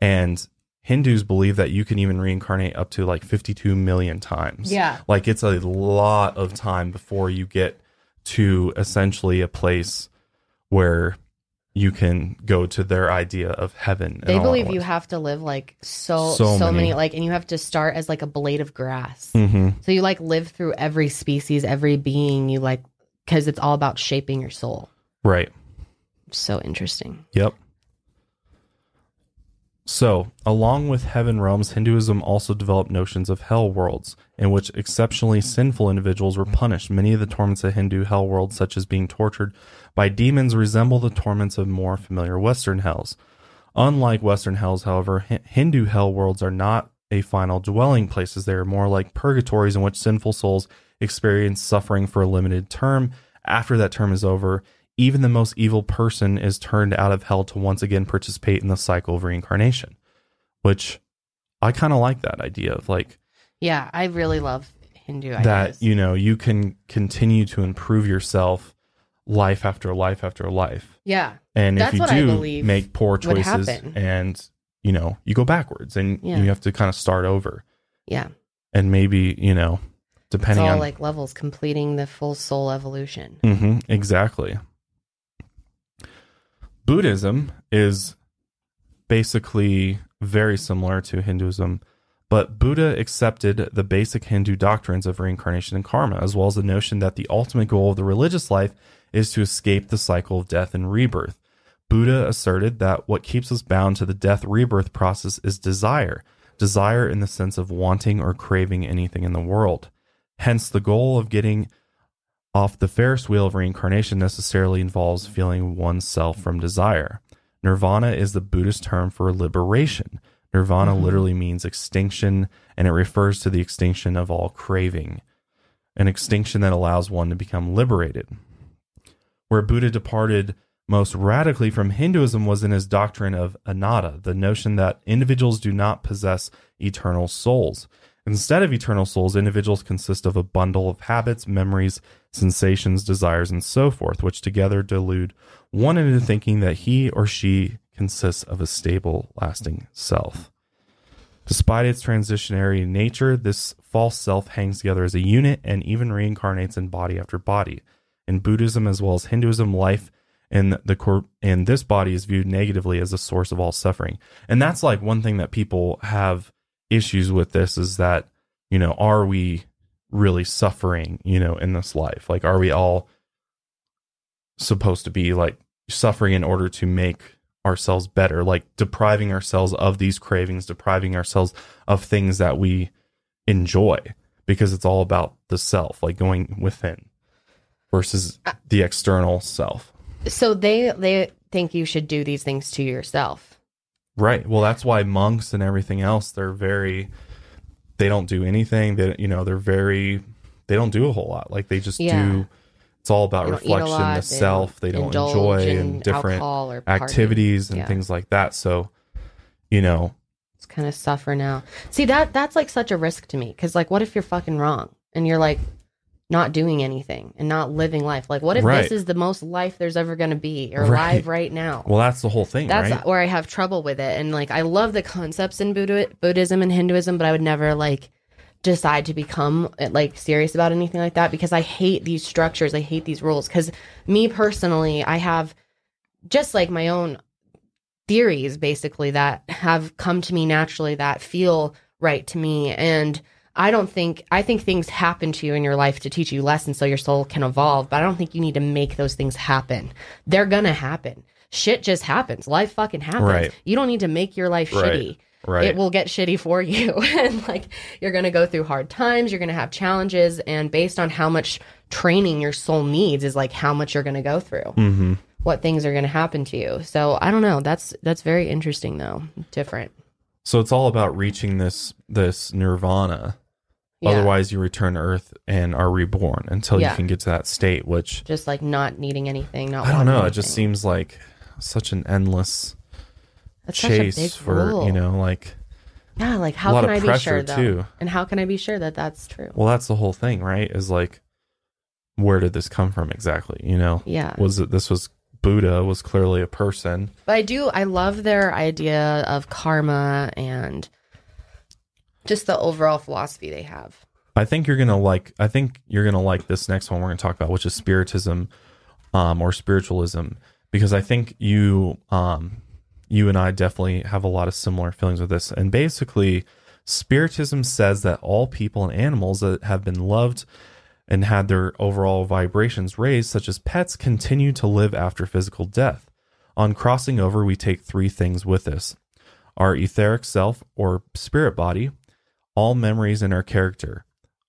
Speaker 2: and Hindus believe that you can even reincarnate up to like 52 million times.
Speaker 3: Yeah.
Speaker 2: Like it's a lot of time before you get to essentially a place where you can go to their idea of heaven.
Speaker 3: They believe you have to live like so so,
Speaker 2: So
Speaker 3: many.
Speaker 2: many.
Speaker 3: like and you have to start as like a blade of grass.
Speaker 2: Mhm.
Speaker 3: So you like live through every species, every being you like cuz it's all about shaping your soul.
Speaker 2: Right.
Speaker 3: So interesting.
Speaker 2: Yep. So, along with heaven realms, Hinduism also developed notions of hell worlds, in which exceptionally sinful individuals were punished. Many of the torments of Hindu hell worlds, such as being tortured by demons, resemble the torments of more familiar Western hells. Unlike Western hells, however, Hi- Hindu hell worlds are not a final dwelling places. They are more like purgatories in which sinful souls experience suffering for a limited term. After that term is over, even the most evil person is turned out of hell to once again participate in the cycle of reincarnation, which I kind of like that idea of like
Speaker 3: Yeah, I really love Hindu
Speaker 2: that, you know, you can continue to improve yourself life after life after life.
Speaker 3: Yeah.
Speaker 2: And if you do make poor choices and you know, you go backwards and
Speaker 3: Yeah.
Speaker 2: you have to kind of start over.
Speaker 3: Yeah.
Speaker 2: And maybe, you know, depending
Speaker 3: all
Speaker 2: on
Speaker 3: like levels completing the full soul evolution.
Speaker 2: hmm exactly. Buddhism is basically very similar to Hinduism, but Buddha accepted the basic Hindu doctrines of reincarnation and karma, as well as the notion that the ultimate goal of the religious life is to escape the cycle of death and rebirth. Buddha asserted that what keeps us bound to the death rebirth process is desire, desire in the sense of wanting or craving anything in the world. Hence, the goal of getting off the Ferris wheel of reincarnation necessarily involves feeling oneself from desire. Nirvana is the Buddhist term for liberation. Nirvana mm-hmm. literally means extinction, and it refers to the extinction of all craving, an extinction that allows one to become liberated. Where Buddha departed most radically from Hinduism was in his doctrine of anatta, the notion that individuals do not possess eternal souls. Instead of eternal souls, individuals consist of a bundle of habits, memories, sensations, desires, and so forth, which together delude one into thinking that he or she consists of a stable, lasting self. Despite its transitionary nature, this false self hangs together as a unit and even reincarnates in body after body. In Buddhism as well as Hinduism, life in the cor- in this body is viewed negatively as a source of all suffering. And that's like one thing that people have issues with this is that, you know, are we really suffering, you know, in this life? Like are we all supposed to be like suffering in order to make ourselves better, like depriving ourselves of these cravings, depriving ourselves of things that we enjoy because it's all about the self, like going within versus uh, the external self.
Speaker 3: So they they think you should do these things to yourself.
Speaker 2: Right. Well, that's why monks and everything else, they're very, they don't do anything. They, you know, they're very, they don't do a whole lot. Like they just
Speaker 3: Yeah.
Speaker 2: do, it's all about
Speaker 3: They don't eat a
Speaker 2: reflection, the self. They don't enjoy and different activities and
Speaker 3: Yeah.
Speaker 2: things like that. So, you know,
Speaker 3: It's kind of suffer now. See that that's like such a risk to me because like, what if you're fucking wrong and you're like not doing anything and not living life? Like, what if
Speaker 2: Right.
Speaker 3: this is the most life there's ever going to be or
Speaker 2: Right.
Speaker 3: alive right now?
Speaker 2: well, that's the whole thing,
Speaker 3: that's
Speaker 2: right?
Speaker 3: where I have trouble with it. And like, I love the concepts in Buddha- Buddhism and Hinduism, but I would never like decide to become eh, like serious about anything like that because I hate these structures. I hate these rules. Because me personally, I have just like my own theories basically that have come to me naturally that feel right to me. And I don't think, I think things happen to you in your life to teach you lessons so your soul can evolve, but I don't think you need to make those things happen. They're gonna happen. Shit just happens. Life fucking happens.
Speaker 2: Right.
Speaker 3: You don't need to make your life
Speaker 2: Right.
Speaker 3: shitty.
Speaker 2: Right.
Speaker 3: It will get shitty for you. and like you're going to go through hard times, you're going to have challenges and based on how much training your soul needs is like how much you're going to go through.
Speaker 2: mm-hmm.
Speaker 3: What things are going to happen to you. So, I don't know. That's that's very interesting though. Different.
Speaker 2: So it's all about reaching this this nirvana.
Speaker 3: Yeah.
Speaker 2: Otherwise, you return to Earth and are reborn until
Speaker 3: Yeah.
Speaker 2: you can get to that state. Which
Speaker 3: just like not needing anything, not
Speaker 2: I don't know. It just seems like such an endless
Speaker 3: That's such a big
Speaker 2: chase for
Speaker 3: rule.
Speaker 2: you know, like
Speaker 3: Yeah, like how can I be sure though?
Speaker 2: too.
Speaker 3: And how can I be sure that that's true?
Speaker 2: well, that's the whole thing, right? Is like, where did this come from exactly? You know,
Speaker 3: Yeah.
Speaker 2: was it this was Buddha was clearly a person?
Speaker 3: But I do, I love their idea of karma and just the overall philosophy they have.
Speaker 2: I think you're gonna like. I think you're gonna like this next one we're gonna talk about, which is spiritism, um, or spiritualism, because I think you, um, you and I definitely have a lot of similar feelings with this. And basically, spiritism says that all people and animals that have been loved and had their overall vibrations raised, such as pets, continue to live after physical death. On crossing over, we take three things with us: our etheric self or spirit body, all memories, and our character.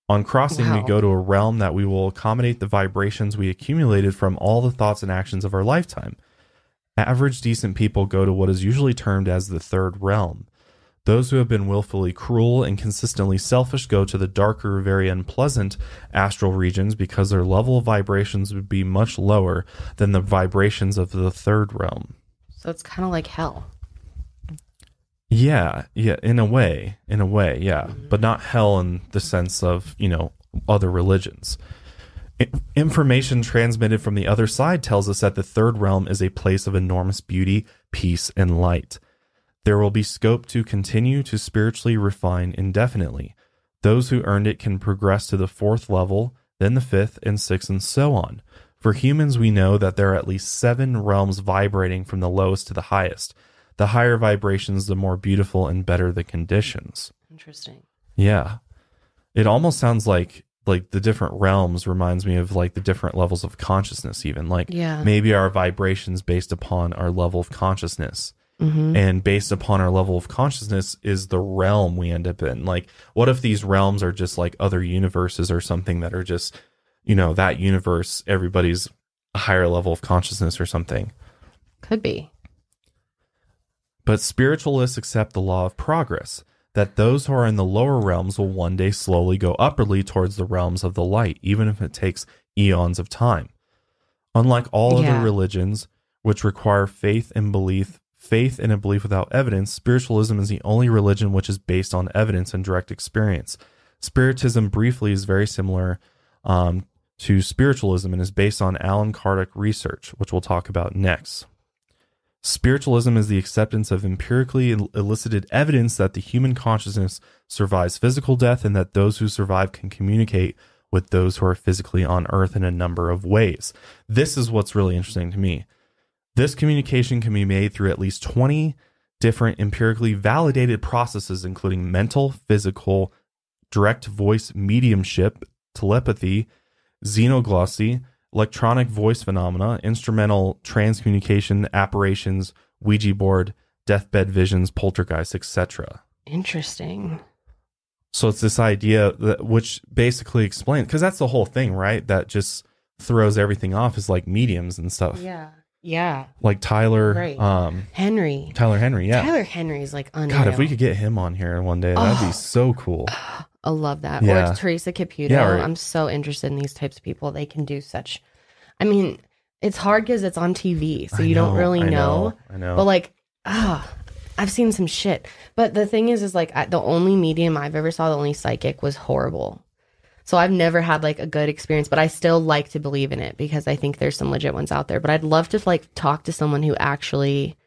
Speaker 2: On crossing, we go to a realm that we will accommodate the vibrations we accumulated from all the thoughts and actions of our lifetime. Average decent people go to what is usually termed as the third realm. Those who have been willfully cruel and consistently selfish go to the darker, very unpleasant astral regions because their level of vibrations would be much lower than the vibrations of the third realm.
Speaker 3: So it's kind of like hell.
Speaker 2: Yeah, yeah, in a way, in a way, yeah, mm-hmm. but not hell in the sense of you know other religions. Information transmitted from the other side tells us that the third realm is a place of enormous beauty, peace, and light. There will be scope to continue to spiritually refine indefinitely. Those who earned it can progress to the fourth level, then the fifth and sixth, and so on. For humans, we know that there are at least seven realms vibrating from the lowest to the highest. The higher vibrations, the more beautiful and better the conditions.
Speaker 3: Interesting.
Speaker 2: Yeah. It almost sounds like like the different realms reminds me of like the different levels of consciousness even like
Speaker 3: Yeah.
Speaker 2: maybe our vibrations based upon our level of consciousness
Speaker 3: Mm-hmm.
Speaker 2: and based upon our level of consciousness is the realm we end up in like what if these realms are just like other universes or something that are just you know that universe everybody's a higher level of consciousness or something
Speaker 3: Could be.
Speaker 2: but spiritualists accept the law of progress that those who are in the lower realms will one day slowly go upwardly towards the realms of the light, even if it takes eons of time. Unlike all
Speaker 3: Yeah.
Speaker 2: other religions, which require faith and belief, faith in a belief without evidence, spiritualism is the only religion which is based on evidence and direct experience. Spiritism, briefly, is very similar um, to spiritualism and is based on Allan Kardec research, which we'll talk about next. Spiritualism is the acceptance of empirically elicited evidence that the human consciousness survives physical death and that those who survive can communicate with those who are physically on earth in a number of ways. This is what's really interesting to me. This communication can be made through at least 20 different empirically validated processes, including mental, physical, direct voice mediumship, telepathy, xenoglossy, electronic voice phenomena, instrumental transcommunication, apparitions, Ouija board, deathbed visions, poltergeists, etc.
Speaker 3: Interesting.
Speaker 2: So it's this idea that which basically explains because that's the whole thing, right? That just throws everything off is like mediums and stuff.
Speaker 3: Yeah. Yeah.
Speaker 2: Like Tyler,
Speaker 3: Right.
Speaker 2: um,
Speaker 3: Henry.
Speaker 2: Tyler Henry, yeah.
Speaker 3: Tyler Henry's like unreal.
Speaker 2: God, if we could get him on here one day, that'd
Speaker 3: Oh.
Speaker 2: be so cool.
Speaker 3: I love that.
Speaker 2: Yeah.
Speaker 3: Or Theresa Caputo.
Speaker 2: Yeah, or-
Speaker 3: I'm so interested in these types of people. They can do such. I mean, it's hard because it's on TV, so
Speaker 2: I
Speaker 3: you don't really
Speaker 2: I
Speaker 3: know.
Speaker 2: I know.
Speaker 3: But like, ah, I've seen some shit. But the thing is, is like I, the only medium I've ever saw, the only psychic was horrible. So I've never had like a good experience, but I still like to believe in it because I think there's some legit ones out there. But I'd love to like talk to someone who actually,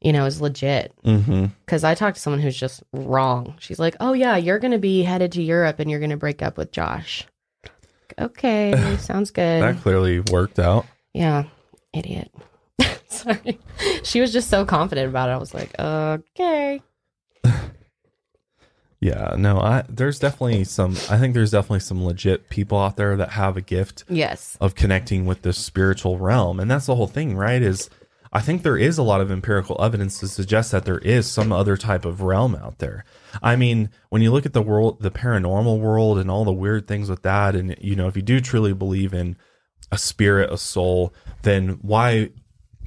Speaker 3: you know, is legit.
Speaker 2: mm-hmm.
Speaker 3: Because I talked to someone who's just wrong. She's like, "Oh yeah, you're gonna be headed to Europe and you're gonna break up with Josh." Okay, sounds good.
Speaker 2: That clearly worked out.
Speaker 3: Yeah, idiot. Sorry. She was just so confident about it. I was like, okay.
Speaker 2: Yeah, no, I there's definitely some I think there's definitely some legit people out there that have a gift
Speaker 3: Yes.
Speaker 2: of connecting with the spiritual realm. And that's the whole thing, right? Is I think there is a lot of empirical evidence to suggest that there is some other type of realm out there. I mean, when you look at the world, the paranormal world and all the weird things with that, and you know, if you do truly believe in a spirit, a soul, then why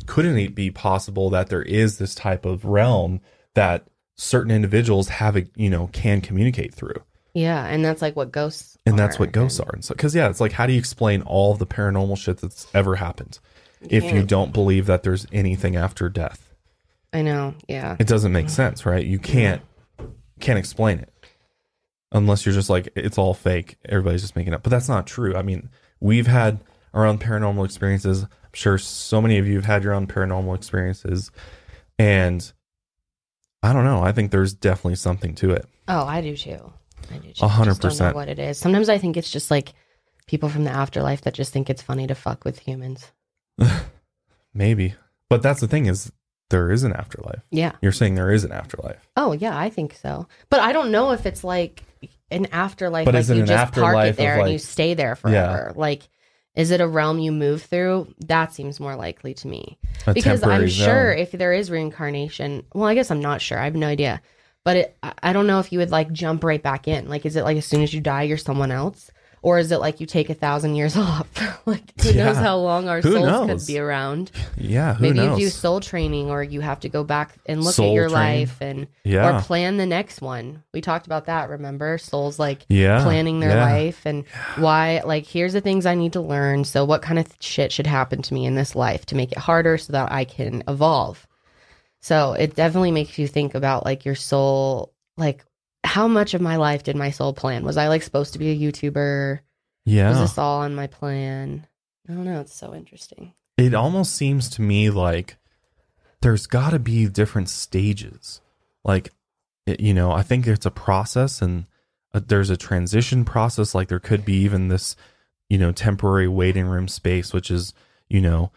Speaker 2: couldn't it be possible that there is this type of realm that certain individuals have a, you know, can communicate through?
Speaker 3: Yeah, and that's like what ghosts
Speaker 2: and that's what ghosts are. And so, because yeah, it's like, how do you explain all the paranormal shit that's ever happened if you don't believe that there's anything after death?
Speaker 3: I know. Yeah.
Speaker 2: It doesn't make sense, right? You can't can't explain it unless you're just like it's all fake. Everybody's just making it up, but that's not true. I mean, we've had our own paranormal experiences. I'm sure so many of you have had your own paranormal experiences, and I don't know. I think there's definitely something to it.
Speaker 3: Oh, I do too. I do too.
Speaker 2: A hundred
Speaker 3: I just don't know
Speaker 2: percent.
Speaker 3: what it is. Sometimes I think it's just like people from the afterlife that just think it's funny to fuck with humans.
Speaker 2: Maybe, but that's the thing is there is an afterlife.
Speaker 3: Yeah.
Speaker 2: You're saying there is an afterlife.
Speaker 3: Oh yeah, I think so. But I don't know if it's like an afterlife,
Speaker 2: But
Speaker 3: like you
Speaker 2: an
Speaker 3: just park
Speaker 2: afterlife
Speaker 3: it there and you stay there forever. Like, is it a realm you move through? That seems more likely to me.
Speaker 2: A
Speaker 3: because I'm sure
Speaker 2: zone.
Speaker 3: if there is reincarnation, well, I guess I'm not sure. I have no idea. But it, I don't know if you would like jump right back in. Like, is it like as soon as you die, you're someone else? Or is it like you take a thousand years off? like, who knows how long our
Speaker 2: Who
Speaker 3: souls
Speaker 2: knows?
Speaker 3: could be around?
Speaker 2: Yeah, who
Speaker 3: Maybe
Speaker 2: knows?
Speaker 3: you do soul training, or you have to go back and look
Speaker 2: Soul
Speaker 3: at your
Speaker 2: training.
Speaker 3: life and
Speaker 2: Yeah.
Speaker 3: or plan the next one. We talked about that. Remember, souls like
Speaker 2: Yeah,
Speaker 3: planning their
Speaker 2: yeah.
Speaker 3: life and why. Like, here's the things I need to learn. So, what kind of shit should happen to me in this life to make it harder so that I can evolve? So, it definitely makes you think about like your soul. Like, how much of my life did my soul plan? Was I like supposed to be a YouTuber?
Speaker 2: Yeah.
Speaker 3: Was this all on my plan? I don't know. It's so interesting.
Speaker 2: it almost seems to me like there's got to be different stages like it, you know i think it's a process and uh there's a transition process like there could be even this you know temporary waiting room space which is you know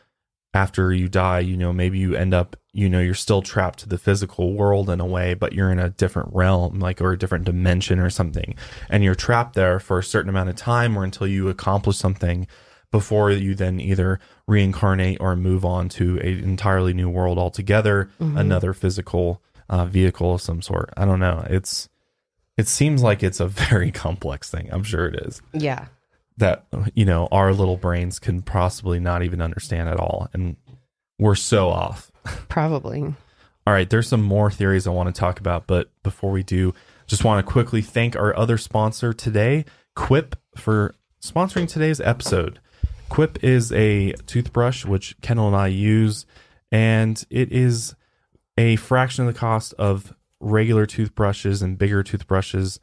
Speaker 2: after you die you know maybe you end up you know you're still trapped to the physical world in a way but you're in a different realm like or a different dimension or something and you're trapped there for a certain amount of time or until you accomplish something before you then either reincarnate or move on to an entirely new world altogether, another physical uh, vehicle of some sort. I don't know. It's it seems like it's a very complex thing. I'm sure it is
Speaker 3: Yeah.
Speaker 2: That you know our little brains can possibly not even understand at all, and we're so off.
Speaker 3: Probably.
Speaker 2: All right, there's some more theories I want to talk about, but before we do, just want to quickly thank our other sponsor today, Quip, for sponsoring today's episode. Quip is a toothbrush which Kendall and I use, and it is a fraction of the cost of regular toothbrushes and bigger toothbrushes,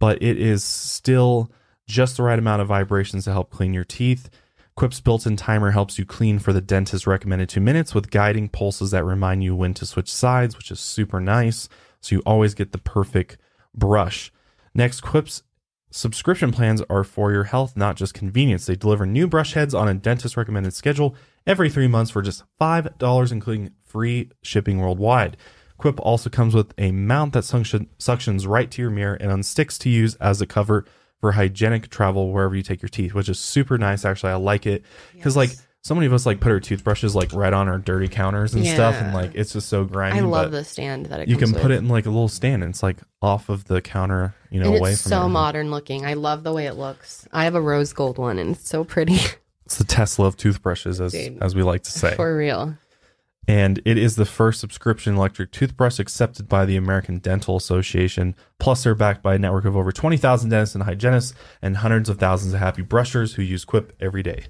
Speaker 2: but it is still just the right amount of vibrations to help clean your teeth. Quip's built in timer helps you clean for the dentist's recommended two minutes with guiding pulses that remind you when to switch sides, which is super nice. So you always get the perfect brush. Next, Quip's subscription plans are for your health, not just convenience. They deliver new brush heads on a dentist recommended schedule every three months for just $5, including free shipping worldwide. Quip also comes with a mount that suction, suctions right to your mirror and unsticks to use as a cover for hygienic travel wherever you take your teeth, which is super nice. Actually, I like it because like so many of us like put our toothbrushes like right on our dirty counters and stuff, and like it's just so grimy.
Speaker 3: I love the stand that it
Speaker 2: You can put it in like a little stand, and it's like off of the counter, you know,
Speaker 3: and
Speaker 2: away
Speaker 3: it's
Speaker 2: from
Speaker 3: so modern looking. I love the way it looks. I have a rose gold one and it's so pretty
Speaker 2: It's the Tesla of toothbrushes, as
Speaker 3: Dude.
Speaker 2: as we like to say.
Speaker 3: for real.
Speaker 2: And it is the first subscription electric toothbrush accepted by the American Dental Association. Plus, they're backed by a network of over 20,000 dentists and hygienists and hundreds of thousands of happy brushers who use Quip every day.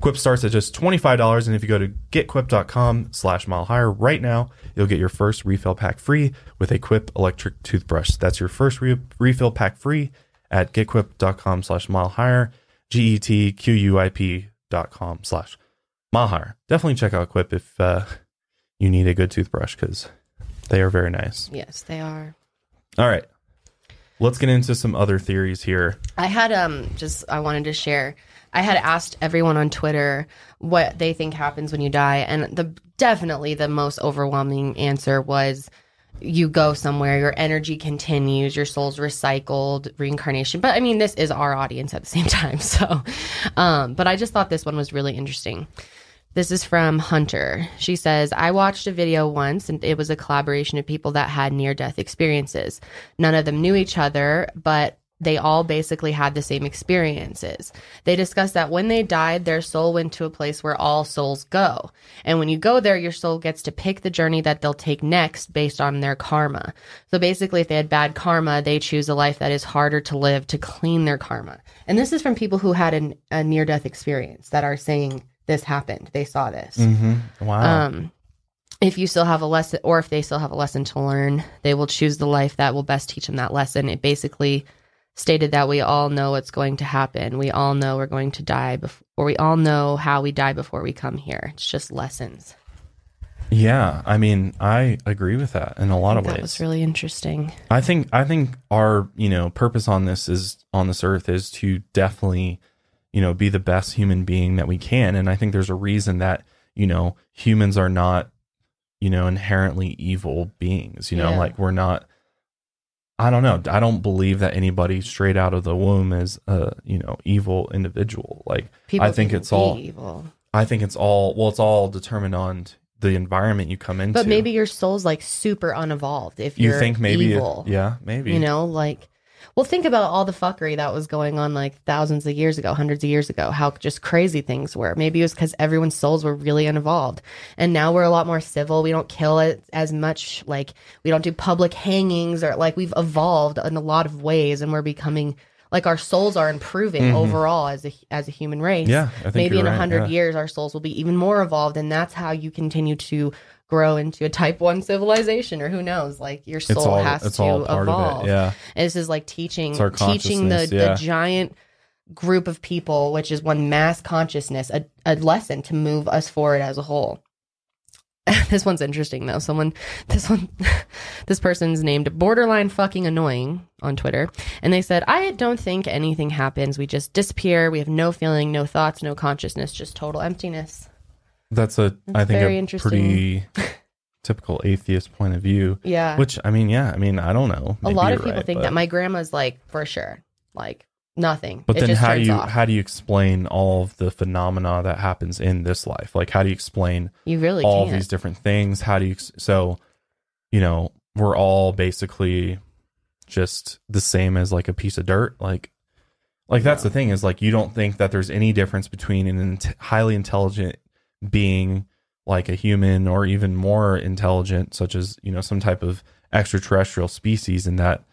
Speaker 2: Quip starts at just $25, and if you go to getquip.com slash mile higher right now, you'll get your first refill pack free with a Quip electric toothbrush. That's your first re- refill pack free at getquip.com slash mile higher, G-E-T-Q-U-I-P dot com slash mile higher. Definitely check out Quip if uh, you need a good toothbrush because they are very nice.
Speaker 3: Yes, they are.
Speaker 2: All right. Let's get into some other theories here.
Speaker 3: I had um just I wanted to share. I had asked everyone on Twitter what they think happens when you die, and the definitely the most overwhelming answer was you go somewhere, your energy continues, your soul's recycled, reincarnation. But I mean, this is our audience at the same time, so. Um, but I just thought this one was really interesting. This is from Hunter. She says, I watched a video once and it was a collaboration of people that had near death experiences. None of them knew each other, but they all basically had the same experiences. They discussed that when they died, their soul went to a place where all souls go. And when you go there, your soul gets to pick the journey that they'll take next based on their karma. So basically, if they had bad karma, they choose a life that is harder to live to clean their karma. And this is from people who had an, a near death experience that are saying this happened. They saw this.
Speaker 2: Mm-hmm. Wow.
Speaker 3: Um, if you still have a lesson, or if they still have a lesson to learn, they will choose the life that will best teach them that lesson. It basically stated that we all know what's going to happen. We all know we're going to die before, or we all know how we die before we come here. It's just lessons.
Speaker 2: yeah. I mean, I agree with that in a lot of
Speaker 3: that
Speaker 2: ways.
Speaker 3: That was really interesting.
Speaker 2: I think I think our you know purpose on this is on this earth is to definitely you know be the best human being that we can, and I think there's a reason that you know humans are not you know inherently evil beings. You know,
Speaker 3: Yeah.
Speaker 2: like we're not. I don't know. I don't believe that anybody straight out of the womb is a you know evil individual. Like
Speaker 3: People
Speaker 2: I think it's all.
Speaker 3: evil,
Speaker 2: I think it's all. Well, it's all determined on the environment you come into.
Speaker 3: but maybe your soul's like super unevolved. If
Speaker 2: you think maybe.
Speaker 3: evil,
Speaker 2: yeah, maybe.
Speaker 3: You know, like, well, think about all the fuckery that was going on like thousands of years ago, hundreds of years ago, how just crazy things were. Maybe it was because everyone's souls were really unevolved. And now we're a lot more civil. We don't kill it as much. Like, we don't do public hangings or like we've evolved in a lot of ways and we're becoming. Like our souls are improving overall as a as a human race.
Speaker 2: Mm-hmm. Yeah,
Speaker 3: maybe in a
Speaker 2: right,
Speaker 3: hundred
Speaker 2: yeah.
Speaker 3: years our souls will be even more evolved, and that's how you continue to grow into a type one civilization, or who knows? Like your soul
Speaker 2: all.
Speaker 3: has to evolve.
Speaker 2: Yeah.
Speaker 3: And this is like teaching teaching the,
Speaker 2: yeah.
Speaker 3: the giant group of people, which is one mass consciousness, a, a lesson to move us forward as a whole. this one's interesting though. Someone, this one, this person's named borderline fucking annoying on Twitter. And they said, I don't think anything happens. We just disappear. We have no feeling, no thoughts, no consciousness, just total emptiness.
Speaker 2: That's a I
Speaker 3: That's
Speaker 2: think
Speaker 3: very
Speaker 2: a
Speaker 3: interesting.
Speaker 2: pretty typical atheist point of view.
Speaker 3: Yeah.
Speaker 2: Which I mean, yeah, I mean, I don't know.
Speaker 3: a lot of people
Speaker 2: right,
Speaker 3: think
Speaker 2: but-
Speaker 3: that my grandma's like, for sure, like nothing.
Speaker 2: But
Speaker 3: It
Speaker 2: then
Speaker 3: just
Speaker 2: how do you
Speaker 3: off.
Speaker 2: how do you explain all of the phenomena that happens in this life? Like how do you explain
Speaker 3: you really
Speaker 2: all these different things? How do you so you know, we're all basically just the same as like a piece of dirt like like that's the thing is like you don't think that there's any difference between an int- highly intelligent being like a human or even more intelligent such as you know some type of extraterrestrial species and that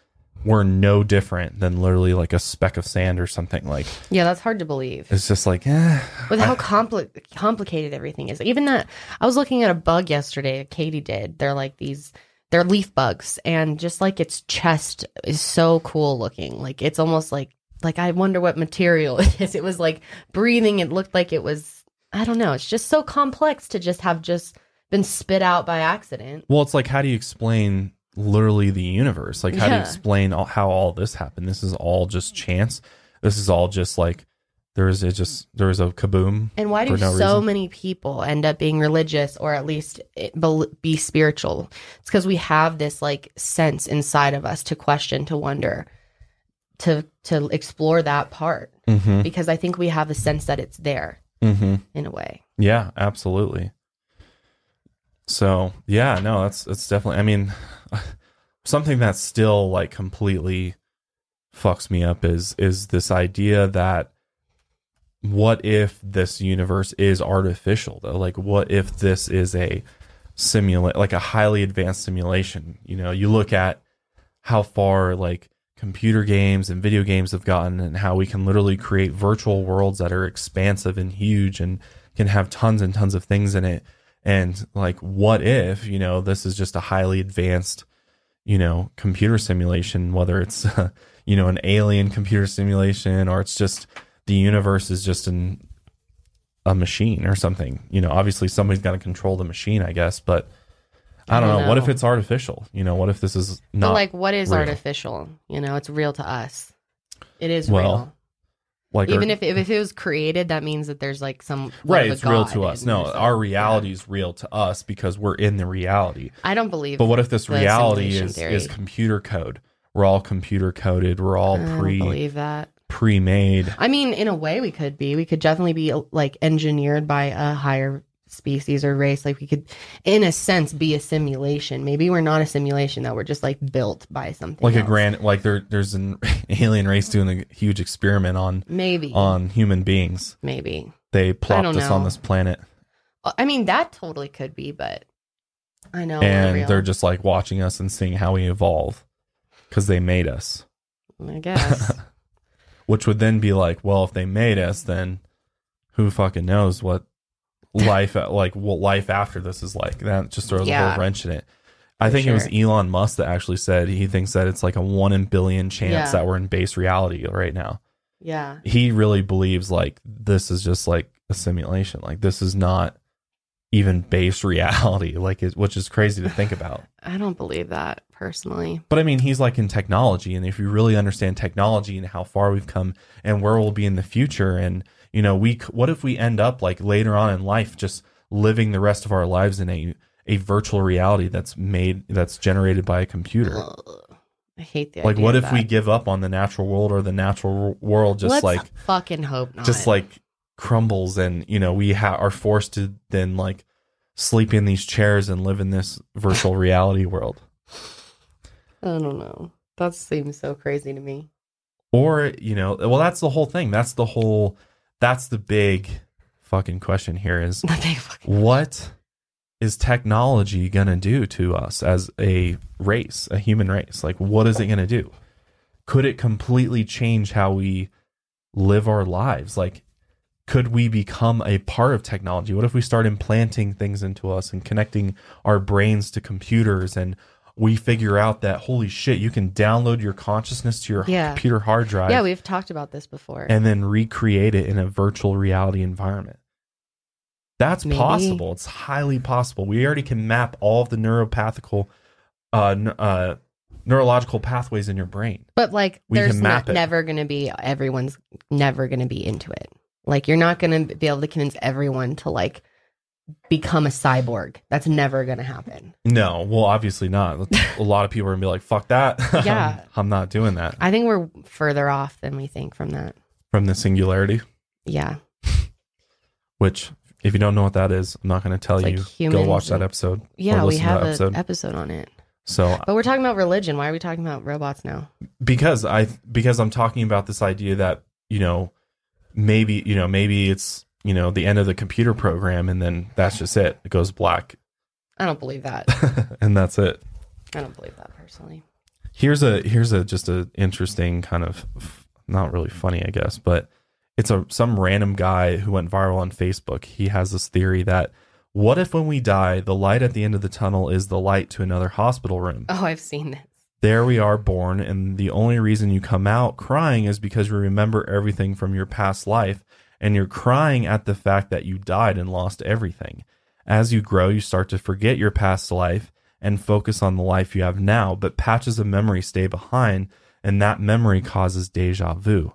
Speaker 2: we're no different than literally like a speck of sand or something like
Speaker 3: yeah, that's hard to believe.
Speaker 2: it's just like eh,
Speaker 3: with how compli- complicated everything is. Even that, I was looking at a bug yesterday. Katie did. They're like these. They're leaf bugs, and just like its chest is so cool looking. Like it's almost like like I wonder what material it is. It was like breathing. It looked like it was. I don't know. It's just so complex to just have just been spit out by accident.
Speaker 2: Well, it's like how do you explain literally the universe? Like how do you explain all, how all this happened? This is all just chance. This is all just like there is a just there is a kaboom.
Speaker 3: And why do
Speaker 2: no
Speaker 3: so
Speaker 2: reason.
Speaker 3: many people end up being religious or at least it- be spiritual? It's because we have this like sense inside of us to question, to wonder, to to explore that part.
Speaker 2: Mm-hmm.
Speaker 3: Because I think we have a sense that it's there
Speaker 2: Mm-hmm.
Speaker 3: in a way.
Speaker 2: Yeah, absolutely. So yeah, no, that's that's definitely. I mean, something that still like completely fucks me up is is this idea that what if this universe is artificial though? Like, what if this is a simulate, like a highly advanced simulation? You know, you look at how far like computer games and video games have gotten and how we can literally create virtual worlds that are expansive and huge and can have tons and tons of things in it. And like what if you know this is just a highly advanced you know computer simulation whether it's you know an alien computer simulation or it's just the universe is just an a machine or something. You know obviously somebody's got to control the machine i guess but i don't,
Speaker 3: don't
Speaker 2: know. what if it's artificial you know what if this is
Speaker 3: but
Speaker 2: not
Speaker 3: like, what is
Speaker 2: real.
Speaker 3: artificial? You know, it's real to us. It is
Speaker 2: Well,
Speaker 3: real.
Speaker 2: like
Speaker 3: Even
Speaker 2: our-
Speaker 3: if, if it was created, that means that there's like some
Speaker 2: right it's real to us no our reality is real to us because we're in the reality
Speaker 3: I don't believe.
Speaker 2: but what if this reality is
Speaker 3: theory.
Speaker 2: is computer code we're all computer coded we're all
Speaker 3: I don't
Speaker 2: pre
Speaker 3: believe that.
Speaker 2: pre-made
Speaker 3: I mean, in a way, we could be. We could definitely be like engineered by a higher species or race. Like we could, in a sense, be a simulation. Maybe we're not a simulation; that we're just like built by something.
Speaker 2: like a
Speaker 3: else.
Speaker 2: grand like there there's an alien race doing a huge experiment on
Speaker 3: Maybe.
Speaker 2: on human beings
Speaker 3: maybe.
Speaker 2: they plopped us on this planet uh,
Speaker 3: I mean, that totally could be, but I know.
Speaker 2: and they're just like watching us and seeing how we evolve because they made us
Speaker 3: I guess.
Speaker 2: which would then be like well if they made us then who fucking knows what life like what life after this is like that just throws a whole wrench in it I think it was. Elon Musk that actually said he mm-hmm. thinks that it's like a one in billion chance
Speaker 3: Yeah.
Speaker 2: that we're in base reality right now.
Speaker 3: yeah.
Speaker 2: he really believes like this is just like a simulation like this is not even base reality like it, which is crazy to think about
Speaker 3: I don't believe that personally.
Speaker 2: but i mean he's like in technology and if you really understand technology and how far we've come and where we'll be in the future and you know we what if we end up like later on in life just living the rest of our lives in a a virtual reality that's made that's generated by a computer
Speaker 3: Ugh. I hate the
Speaker 2: like what if we give up on the natural world or the natural world just
Speaker 3: Let's
Speaker 2: like
Speaker 3: fucking hope not.
Speaker 2: just like crumbles and you know we ha- are forced to then like sleep in these chairs and live in this virtual reality world
Speaker 3: I don't know. That seems so crazy to me.
Speaker 2: or you know well that's the whole thing that's the whole that's the big fucking question here is
Speaker 3: The big fucking
Speaker 2: what is technology going to do to us as a race a human race? Like what is it going to do? Could it completely change how we live our lives? Like could we become a part of technology? What if we start implanting things into us and connecting our brains to computers and we figure out that holy shit, you can download your consciousness to your
Speaker 3: Yeah.
Speaker 2: computer hard drive
Speaker 3: Yeah, we've talked about this before.
Speaker 2: and then recreate it in a virtual reality environment. That's
Speaker 3: Maybe.
Speaker 2: possible. It's highly possible. We already can map all of the neuropathical, uh, uh, neurological pathways in your brain.
Speaker 3: But like,
Speaker 2: We
Speaker 3: there's
Speaker 2: can map
Speaker 3: not, never going to be everyone's never going to be into it. Like, you're not going to be able to convince everyone to like become a cyborg. That's never going to happen.
Speaker 2: No, well, obviously not. a lot of people are gonna be like, "Fuck that."
Speaker 3: Yeah.
Speaker 2: I'm not doing that
Speaker 3: I think we're further off than we think from that.
Speaker 2: from the singularity.
Speaker 3: Yeah.
Speaker 2: Which, if you don't know what that is, I'm not going to tell
Speaker 3: It's like
Speaker 2: you. Go
Speaker 3: humans
Speaker 2: watch that episode.
Speaker 3: Yeah, we have an
Speaker 2: episode.
Speaker 3: episode on it.
Speaker 2: So uh,
Speaker 3: But we're talking about religion. Why are we talking about robots now?
Speaker 2: because I because I'm talking about this idea that you know maybe you know maybe it's you know the end of the computer program and then that's just it. It goes black
Speaker 3: I don't believe that.
Speaker 2: and that's it.
Speaker 3: I don't believe that personally.
Speaker 2: Here's a here's a just a interesting kind of not really funny I guess, but it's a some random guy who went viral on Facebook. He has this theory that what if when we die, the light at the end of the tunnel is the light to another hospital room?
Speaker 3: Oh, I've seen this.
Speaker 2: there we are born and the only reason you come out crying is because you remember everything from your past life and you're crying at the fact that you died and lost everything as you grow you start to forget your past life and focus on the life you have now but patches of memory stay behind and that memory causes deja vu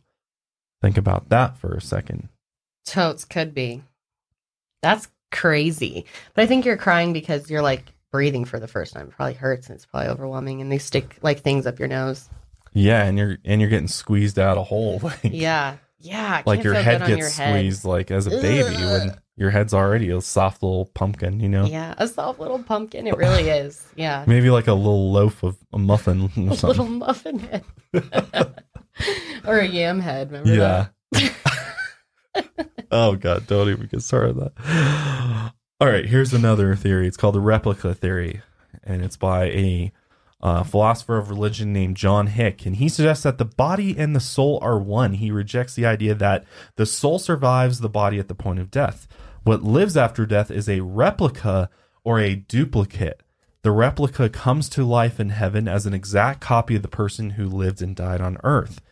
Speaker 2: think about that for a second
Speaker 3: Totes could be. That's crazy. But I think you're crying because you're like breathing for the first time. It probably hurts and it's probably overwhelming and they stick like things up your nose.
Speaker 2: yeah and you're and you're getting squeezed out a hole like,
Speaker 3: Yeah. Yeah.
Speaker 2: like your head gets
Speaker 3: your head.
Speaker 2: squeezed like as a baby when your head's already a soft little pumpkin you know
Speaker 3: Yeah. A soft little pumpkin. It really is. Yeah.
Speaker 2: Maybe like a little loaf of a muffin or
Speaker 3: A
Speaker 2: something.
Speaker 3: little muffin head. or a yam head. Remember
Speaker 2: yeah. oh god, don't even get started on that. All right, here's another theory. It's called the replica theory, and it's by a uh, philosopher of religion named John Hick, and he suggests that the body and the soul are one. He rejects the idea that the soul survives the body at the point of death. What lives after death is a replica or a duplicate. The replica comes to life in heaven as an exact copy of the person who lived and died on earth.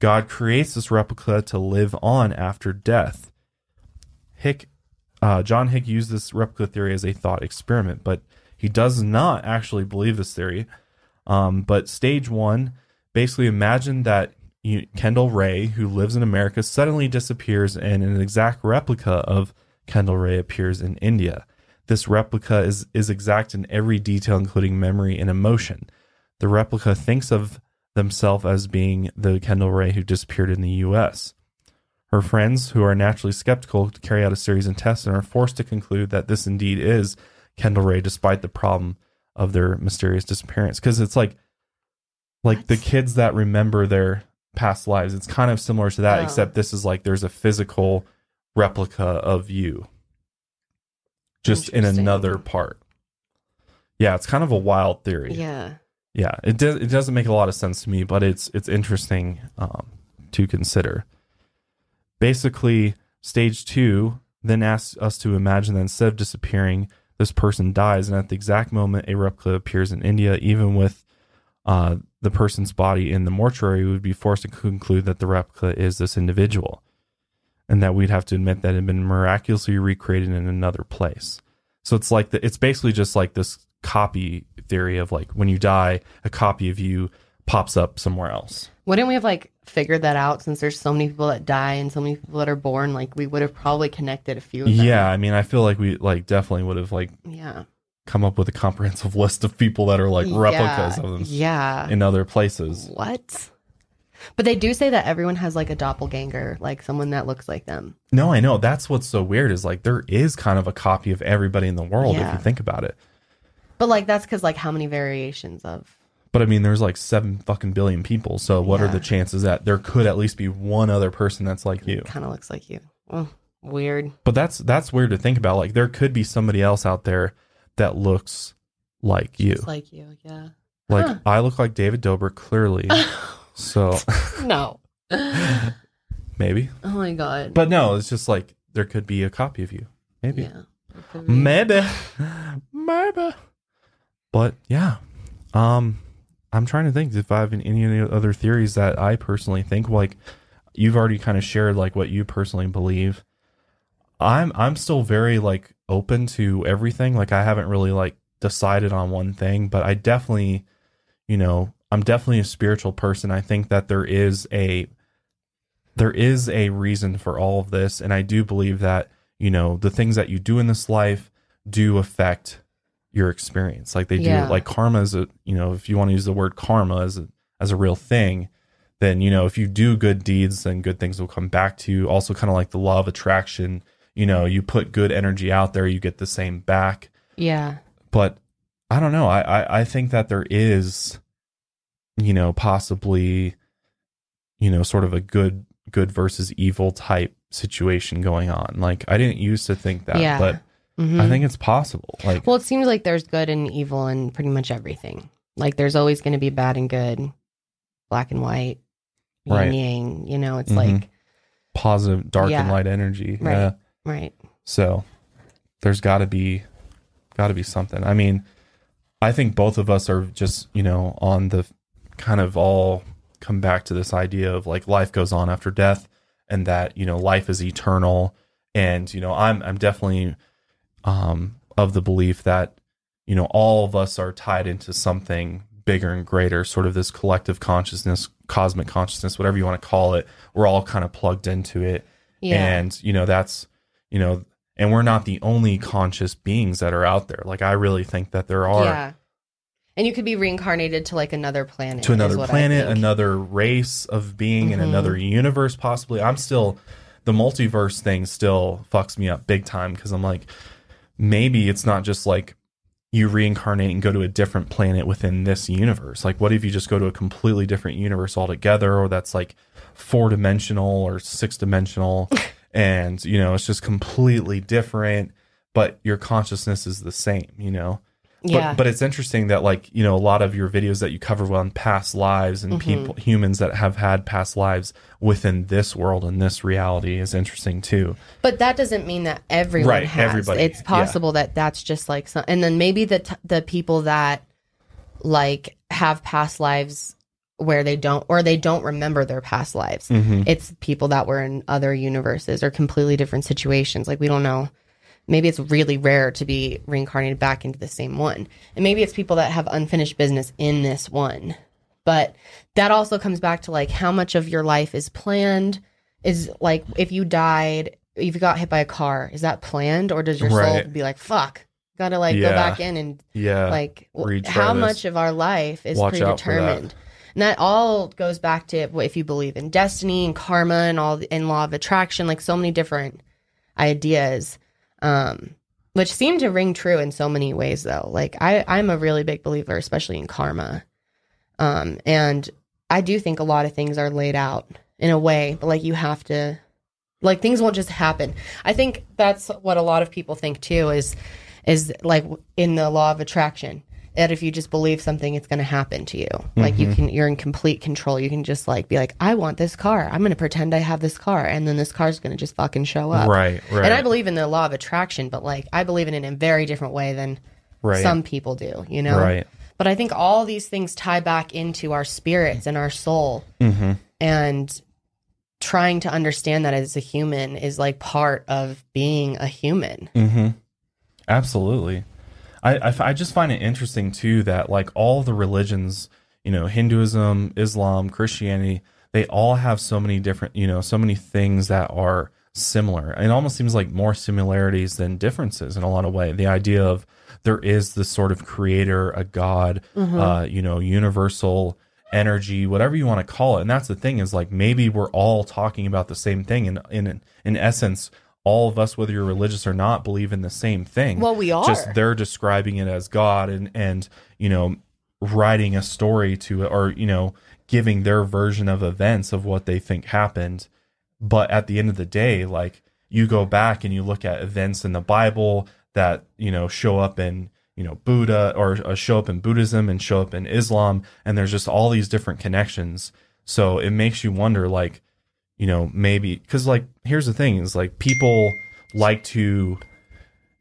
Speaker 2: God creates this replica to live on after death. Hick, uh, John Hick used this replica theory as a thought experiment, but he does not actually believe this theory. Um, but stage one, basically imagine that you, Kendall Rae, who lives in America, suddenly disappears and an exact replica of Kendall Rae appears in India. This replica is, is exact in every detail, including memory and emotion. The replica thinks of themselves as being the Kendall Rae who disappeared in the US. Her friends, who are naturally skeptical, carry out a series of tests and are forced to conclude that this indeed is Kendall Rae, despite the problem of their mysterious disappearance. Because it's like, like the kids that remember their past lives. It's kind of similar to that,
Speaker 3: Oh.
Speaker 2: except this is like there's a physical replica of you, just in another part. Yeah, it's kind of a wild theory
Speaker 3: Yeah.
Speaker 2: yeah it does it doesn't make a lot of sense to me but it's it's interesting um, to consider basically stage two then asks us to imagine that instead of disappearing this person dies and at the exact moment a replica appears in india even with uh, the person's body in the mortuary we would be forced to conclude that the replica is this individual and that we'd have to admit that it had been miraculously recreated in another place so it's like the, it's basically just like this copy theory of like when you die, a copy of you pops up somewhere else.
Speaker 3: Wouldn't we have like figured that out since there's so many people that die and so many people that are born? Like we would have probably connected a few of them.
Speaker 2: Yeah, I mean, I feel like we like definitely would have like
Speaker 3: Yeah.
Speaker 2: come up with a comprehensive list of people that are like replicas
Speaker 3: yeah.
Speaker 2: of them
Speaker 3: Yeah.
Speaker 2: in other places.
Speaker 3: What? But they do say that everyone has like a doppelganger, like someone that looks like them.
Speaker 2: No, I know. That's what's so weird is like there is kind of a copy of everybody in the world if you think about it.
Speaker 3: But like that's because like how many variations of
Speaker 2: But I mean, there's like seven fucking billion people. So what are the chances that there could at least be one other person that's like you?
Speaker 3: kind of looks like you? Oh, weird.
Speaker 2: But that's that's weird to think about. Like there could be somebody else out there that looks like you.
Speaker 3: Just like you, yeah.
Speaker 2: Like
Speaker 3: Huh.
Speaker 2: I look like David Dobrik clearly. so
Speaker 3: no.
Speaker 2: Maybe.
Speaker 3: Oh my god.
Speaker 2: But no, it's just like there could be a copy of you. Maybe.
Speaker 3: yeah. it could be.
Speaker 2: Maybe. Maybe. But yeah. Um, I'm trying to think if I have any, other theories that I personally think. Like, you've already kind of shared like what you personally believe. I'm I'm still very like open to everything. Like, I haven't really like decided on one thing, but I definitely, you know, I'm definitely a spiritual person. I think that there is a there is a reason for all of this, and I do believe that you know the things that you do in this life do affect your experience like they do like karma is a you know if you want to use the word karma as a as a real thing then you know if you do good deeds then good things will come back to you also kind of like the law of attraction you know you put good energy out there you get the same back
Speaker 3: Yeah.
Speaker 2: but I don't know. I, I I think that there is, you know, possibly, you know, sort of a good good versus evil type situation going on. Like I didn't used to think that,
Speaker 3: Yeah.
Speaker 2: but
Speaker 3: Mhm.
Speaker 2: I think it's possible. Like
Speaker 3: Well, it seems like there's good and evil in pretty much everything. Like there's always going to be bad and good, black and white, yin
Speaker 2: Right.
Speaker 3: yang. You know, it's
Speaker 2: Mhm.
Speaker 3: like
Speaker 2: positive, dark and light energy.
Speaker 3: Right.
Speaker 2: Yeah.
Speaker 3: right.
Speaker 2: So there's got to be got to be something. I mean, I think both of us are just, you know, on the kind of all come back to this idea of like life goes on after death and that, you know, life is eternal and, you know, I'm I'm definitely um of the belief that, you know, all of us are tied into something bigger and greater, sort of this collective consciousness, cosmic consciousness, whatever you want to call it. We're all kind of plugged into it
Speaker 3: Yeah.
Speaker 2: and you know that's you know and we're not the only conscious beings that are out there like i really think that there are
Speaker 3: yeah. And you could be reincarnated to like another planet.
Speaker 2: to another planet another race of being in
Speaker 3: Mhm.
Speaker 2: another universe possibly i'm still the multiverse thing still fucks me up big time because i'm like maybe it's not just like you reincarnate and go to a different planet within this universe. Like what if you just go to a completely different universe altogether or that's like four dimensional or six dimensional and you know it's just completely different but your consciousness is the same you know
Speaker 3: Yeah.
Speaker 2: but, but it's interesting that like you know a lot of your videos that you cover on past lives and
Speaker 3: Mm-hmm.
Speaker 2: people humans that have had past lives within this world and this reality is interesting too
Speaker 3: But that doesn't mean that everyone
Speaker 2: Right,
Speaker 3: has.
Speaker 2: everybody,
Speaker 3: It's possible that that's just like some, and then maybe the t- the people that like have past lives where they don't or they don't remember their past lives.
Speaker 2: Mm-hmm.
Speaker 3: It's people that were in other universes or completely different situations. Like we don't know. Maybe it's really rare to be reincarnated back into the same one. And maybe it's people that have unfinished business in this one. But that also comes back to like how much of your life is planned is like if you died if you got hit by a car is that planned or does your soul
Speaker 2: Right.
Speaker 3: be like fuck gotta like
Speaker 2: Yeah.
Speaker 3: go back in and
Speaker 2: yeah
Speaker 3: like how
Speaker 2: this.
Speaker 3: much of our life is
Speaker 2: Watch
Speaker 3: predetermined and that all goes back to if you believe in destiny and karma and all the, and law of attraction like so many different ideas um which seem to ring true in so many ways though. Like i i'm a really big believer especially in karma. Um and i do think a lot of things are laid out in a way but like you have to like things won't just happen. I think that's what a lot of people think too is is like in the law of attraction that if you just believe something it's going to happen to you. Like
Speaker 2: Mm-hmm.
Speaker 3: you can you're in complete control. You can just like be like i want this car. I'm going to pretend i have this car and then this car's going to just fucking show up.
Speaker 2: Right right.
Speaker 3: And i believe in the law of attraction but like i believe in it in a very different way than
Speaker 2: right.
Speaker 3: some people do you know?
Speaker 2: Right.
Speaker 3: But i think all these things tie back into our spirits and our soul.
Speaker 2: Mm-hmm.
Speaker 3: and trying to understand that as a human is like part of being a human.
Speaker 2: Mm-hmm. Absolutely. I, I I just find it interesting too that like all the religions, you know, Hinduism, Islam, Christianity, they all have so many different, you know, so many things that are similar. It almost seems like more similarities than differences in a lot of way. The idea of there is this sort of creator, a god, uh, you know, universal energy, whatever you want to call it. And that's the thing is like maybe we're all talking about the same thing. And in in essence, all of us, whether you're religious or not, believe in the same thing.
Speaker 3: Well, we are.
Speaker 2: Just they're describing it as God and and you know writing a story to it or you know giving their version of events of what they think happened. But at the end of the day, like you go back and you look at events in the Bible that you know show up in you know Buddha or uh, show up in Buddhism and show up in Islam, and there's just all these different connections. So it makes you wonder, like you know maybe because like here's the thing is like people like to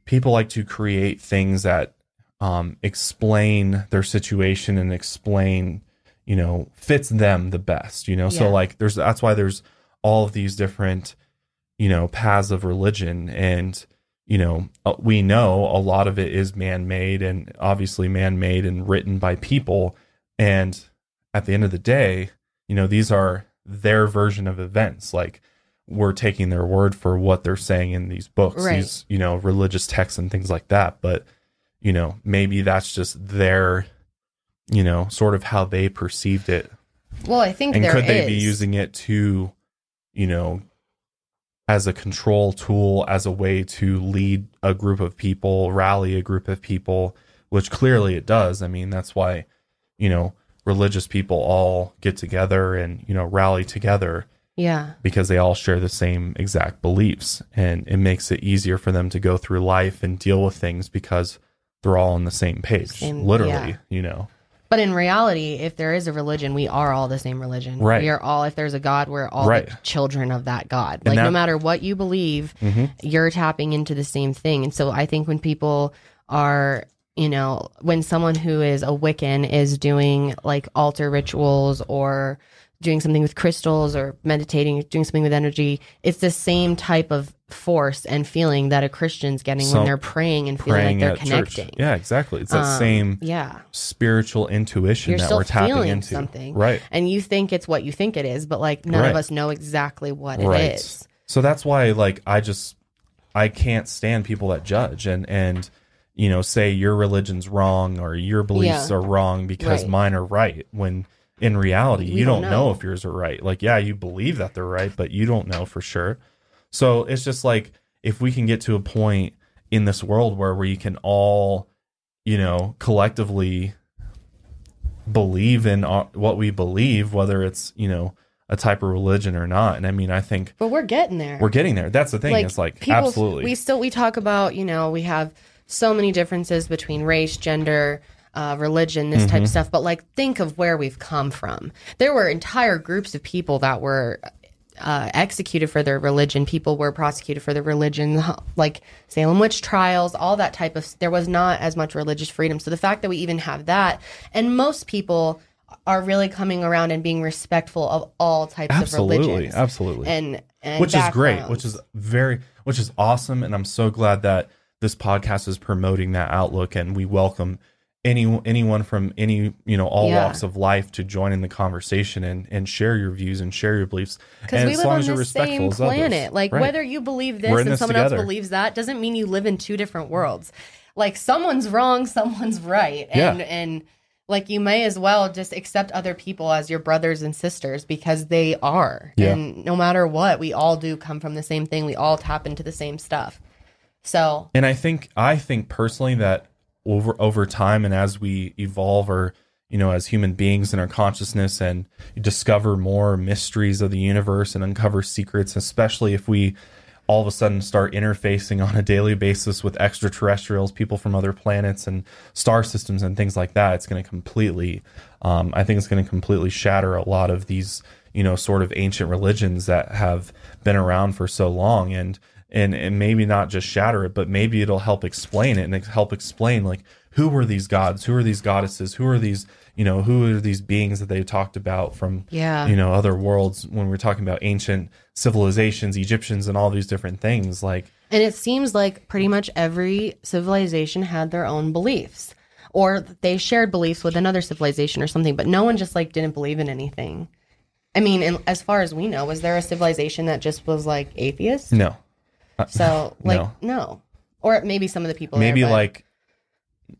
Speaker 2: people like to create things that um, explain their situation and explain, you know, fits them the best, you know? So like there's that's why there's all of these different, you know, paths of religion. And you know, uh, we know a lot of it is man-made and obviously man-made and written by people. And at the end of the day, you know, these are their version of events like we're taking their word for what they're saying in these books,
Speaker 3: Right.
Speaker 2: these, you know, religious texts and things like that. But, you know, maybe that's just their, you know, sort of how they perceived it.
Speaker 3: Well, I think
Speaker 2: And could they be using it to, you know, as a control tool, as a way to lead a group of people, rally a group of people, which clearly it does. I mean, that's why, you know, religious people all get together and, you know, rally together
Speaker 3: Yeah.
Speaker 2: because they all share the same exact beliefs and it makes it easier for them to go through life and deal with things because they're all on the same page
Speaker 3: Same-
Speaker 2: literally
Speaker 3: yeah.
Speaker 2: you know
Speaker 3: But in reality, if there is a religion, we are all the same religion.
Speaker 2: Right.
Speaker 3: We are all, if there's a God, we're all
Speaker 2: Right.
Speaker 3: the children of that God. Like, no matter what you believe,
Speaker 2: Mhm.
Speaker 3: you're tapping into the same thing. And so I think when people are, you know, when someone who is a Wiccan is doing like altar rituals or doing something with crystals or meditating, doing something with energy, it's the same type of force and feeling that a Christian's getting
Speaker 2: So,
Speaker 3: when they're praying and feeling
Speaker 2: praying
Speaker 3: like they're connecting.
Speaker 2: church yeah exactly it's that
Speaker 3: Um,
Speaker 2: same
Speaker 3: Yeah.
Speaker 2: spiritual intuition
Speaker 3: You're
Speaker 2: that
Speaker 3: still
Speaker 2: we're tapping
Speaker 3: feeling
Speaker 2: into
Speaker 3: something.
Speaker 2: right
Speaker 3: and you think it's what you think it is, but like none
Speaker 2: Right.
Speaker 3: of us know exactly what it is.
Speaker 2: so that's why like i just i can't stand people that judge and and you know say your religion's wrong or your beliefs
Speaker 3: Yeah.
Speaker 2: are wrong because
Speaker 3: Right.
Speaker 2: mine are right when in reality
Speaker 3: We
Speaker 2: you
Speaker 3: don't
Speaker 2: don't know.
Speaker 3: know.
Speaker 2: if yours are right like yeah you believe that they're right but you don't know for sure so it's just like if we can get to a point in this world where we can all you know collectively believe in our, what we believe whether it's you know a type of religion or not and i mean i think
Speaker 3: But we're getting there.
Speaker 2: we're getting there. That's the thing. it's like
Speaker 3: people-
Speaker 2: absolutely.
Speaker 3: We still we talk about you know we have so many differences between race, gender, uh, religion, this
Speaker 2: Mm-hmm.
Speaker 3: type of stuff. But like think of where we've come from. There were entire groups of people that were. Uh, executed for their religion. People were prosecuted for their religion, like Salem witch trials, all that type of. There was not as much religious freedom. So the fact that we even have that, and most people are really coming around and being respectful of all types of
Speaker 2: absolutely,
Speaker 3: religions,
Speaker 2: absolutely.
Speaker 3: and, and
Speaker 2: which is great. Which is very, which is awesome, and I'm so glad that this podcast is promoting that outlook, and we welcome any anyone from any you know all
Speaker 3: Yeah.
Speaker 2: walks of life to join in the conversation and and share your views and share your beliefs.
Speaker 3: Because we
Speaker 2: as
Speaker 3: live
Speaker 2: long
Speaker 3: on
Speaker 2: as you're
Speaker 3: the
Speaker 2: respectful
Speaker 3: same
Speaker 2: as others.
Speaker 3: planet. Like
Speaker 2: Right.
Speaker 3: whether you believe this and
Speaker 2: this
Speaker 3: someone
Speaker 2: together.
Speaker 3: else believes that doesn't mean you live in two different worlds. Like someone's wrong, someone's right. And
Speaker 2: Yeah.
Speaker 3: and like you may as well just accept other people as your brothers and sisters because they are.
Speaker 2: Yeah.
Speaker 3: And no matter what, we all do come from the same thing. We all tap into the same stuff. So
Speaker 2: And I think I think personally that over over time and as we evolve our you know as human beings in our consciousness and discover more mysteries of the universe and uncover secrets, especially if we all of a sudden start interfacing on a daily basis with extraterrestrials, people from other planets and star systems and things like that, it's going to completely, um, I think it's going to completely shatter a lot of these, you know, sort of ancient religions that have been around for so long. And, and, and maybe not just shatter it, but maybe it'll help explain it and help explain like who were these gods, who are these goddesses, who are these, you know, who are these beings that they talked about from,
Speaker 3: Yeah.
Speaker 2: you know, other worlds when we're talking about ancient civilizations, Egyptians, and all these different things. Like,
Speaker 3: And it seems like pretty much every civilization had their own beliefs or they shared beliefs with another civilization or something, but no one just like didn't believe in anything. I mean, and as far as we know, was there a civilization that just was like atheist?
Speaker 2: no,
Speaker 3: So, like,
Speaker 2: No.
Speaker 3: no. Or maybe some of the people
Speaker 2: maybe
Speaker 3: there, but-
Speaker 2: like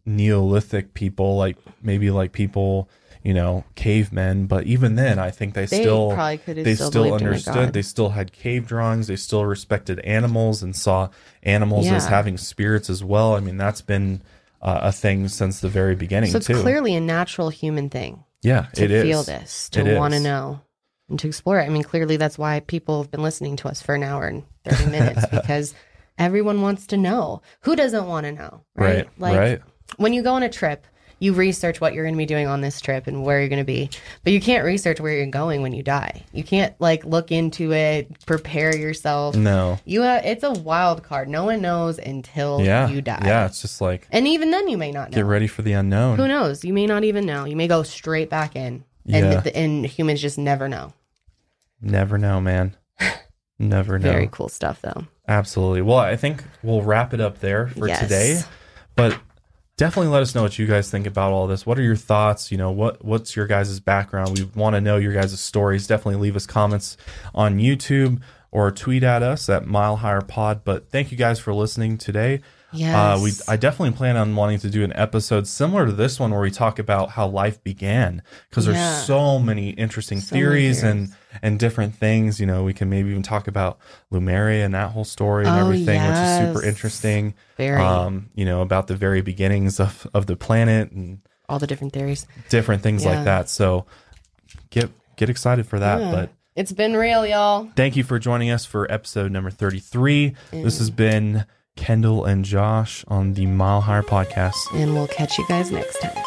Speaker 2: Neolithic people, like maybe like people, you know, cavemen. But even then, I think they,
Speaker 3: They
Speaker 2: still
Speaker 3: probably could have
Speaker 2: they
Speaker 3: still
Speaker 2: still
Speaker 3: believed in a
Speaker 2: understood. They still had cave drawings. They still respected animals and saw animals as having spirits as well. I mean, that's been uh, a thing since the very beginning
Speaker 3: so it's
Speaker 2: too.
Speaker 3: clearly a natural human thing
Speaker 2: yeah, it is
Speaker 3: to
Speaker 2: it is.
Speaker 3: feel this,
Speaker 2: It
Speaker 3: to want to know, and to explore it. I mean, clearly that's why people have been listening to us for an hour and 30 minutes because everyone wants to know. Who doesn't want to know? Right.
Speaker 2: Right, right.
Speaker 3: when you go on a trip, you research what you're going to be doing on this trip and where you're going to be, but you can't research where you're going when you die. You can't like look into it, prepare yourself.
Speaker 2: No.
Speaker 3: You uh, it's a wild card. No one knows until
Speaker 2: Yeah.
Speaker 3: you die.
Speaker 2: Yeah. It's just like
Speaker 3: And even then you may not know.
Speaker 2: get ready for the unknown.
Speaker 3: Who knows? You may not even know. You may go straight back in. And
Speaker 2: Yeah.
Speaker 3: the, and humans just never know.
Speaker 2: Never know, man. Never know.
Speaker 3: Very cool stuff though.
Speaker 2: Absolutely. Well, I think we'll wrap it up there for
Speaker 3: Yes.
Speaker 2: today. But definitely let us know what you guys think about all this. What are your thoughts? You know, what what's your guys' background? We want to know your guys' stories. Definitely leave us comments on YouTube or tweet at us at Mile Higher Pod. But thank you guys for listening today. Uh, we I definitely plan on wanting to do an episode similar to this one where we talk about how life began because
Speaker 3: Yeah.
Speaker 2: there's so many interesting
Speaker 3: So many
Speaker 2: theories,
Speaker 3: theories.
Speaker 2: and and different things. You know, we can maybe even talk about Lemuria and that whole story and
Speaker 3: Oh,
Speaker 2: everything, which is super interesting.
Speaker 3: Very.
Speaker 2: Um, you know, about the very beginnings of of the planet and
Speaker 3: All the different theories.
Speaker 2: different things
Speaker 3: Yeah.
Speaker 2: like that. So get get excited for that.
Speaker 3: Yeah.
Speaker 2: But
Speaker 3: It's been real, y'all.
Speaker 2: thank you for joining us for episode number 33. This has been Kendall and Josh on the Mile Higher podcast.
Speaker 3: And we'll catch you guys next time.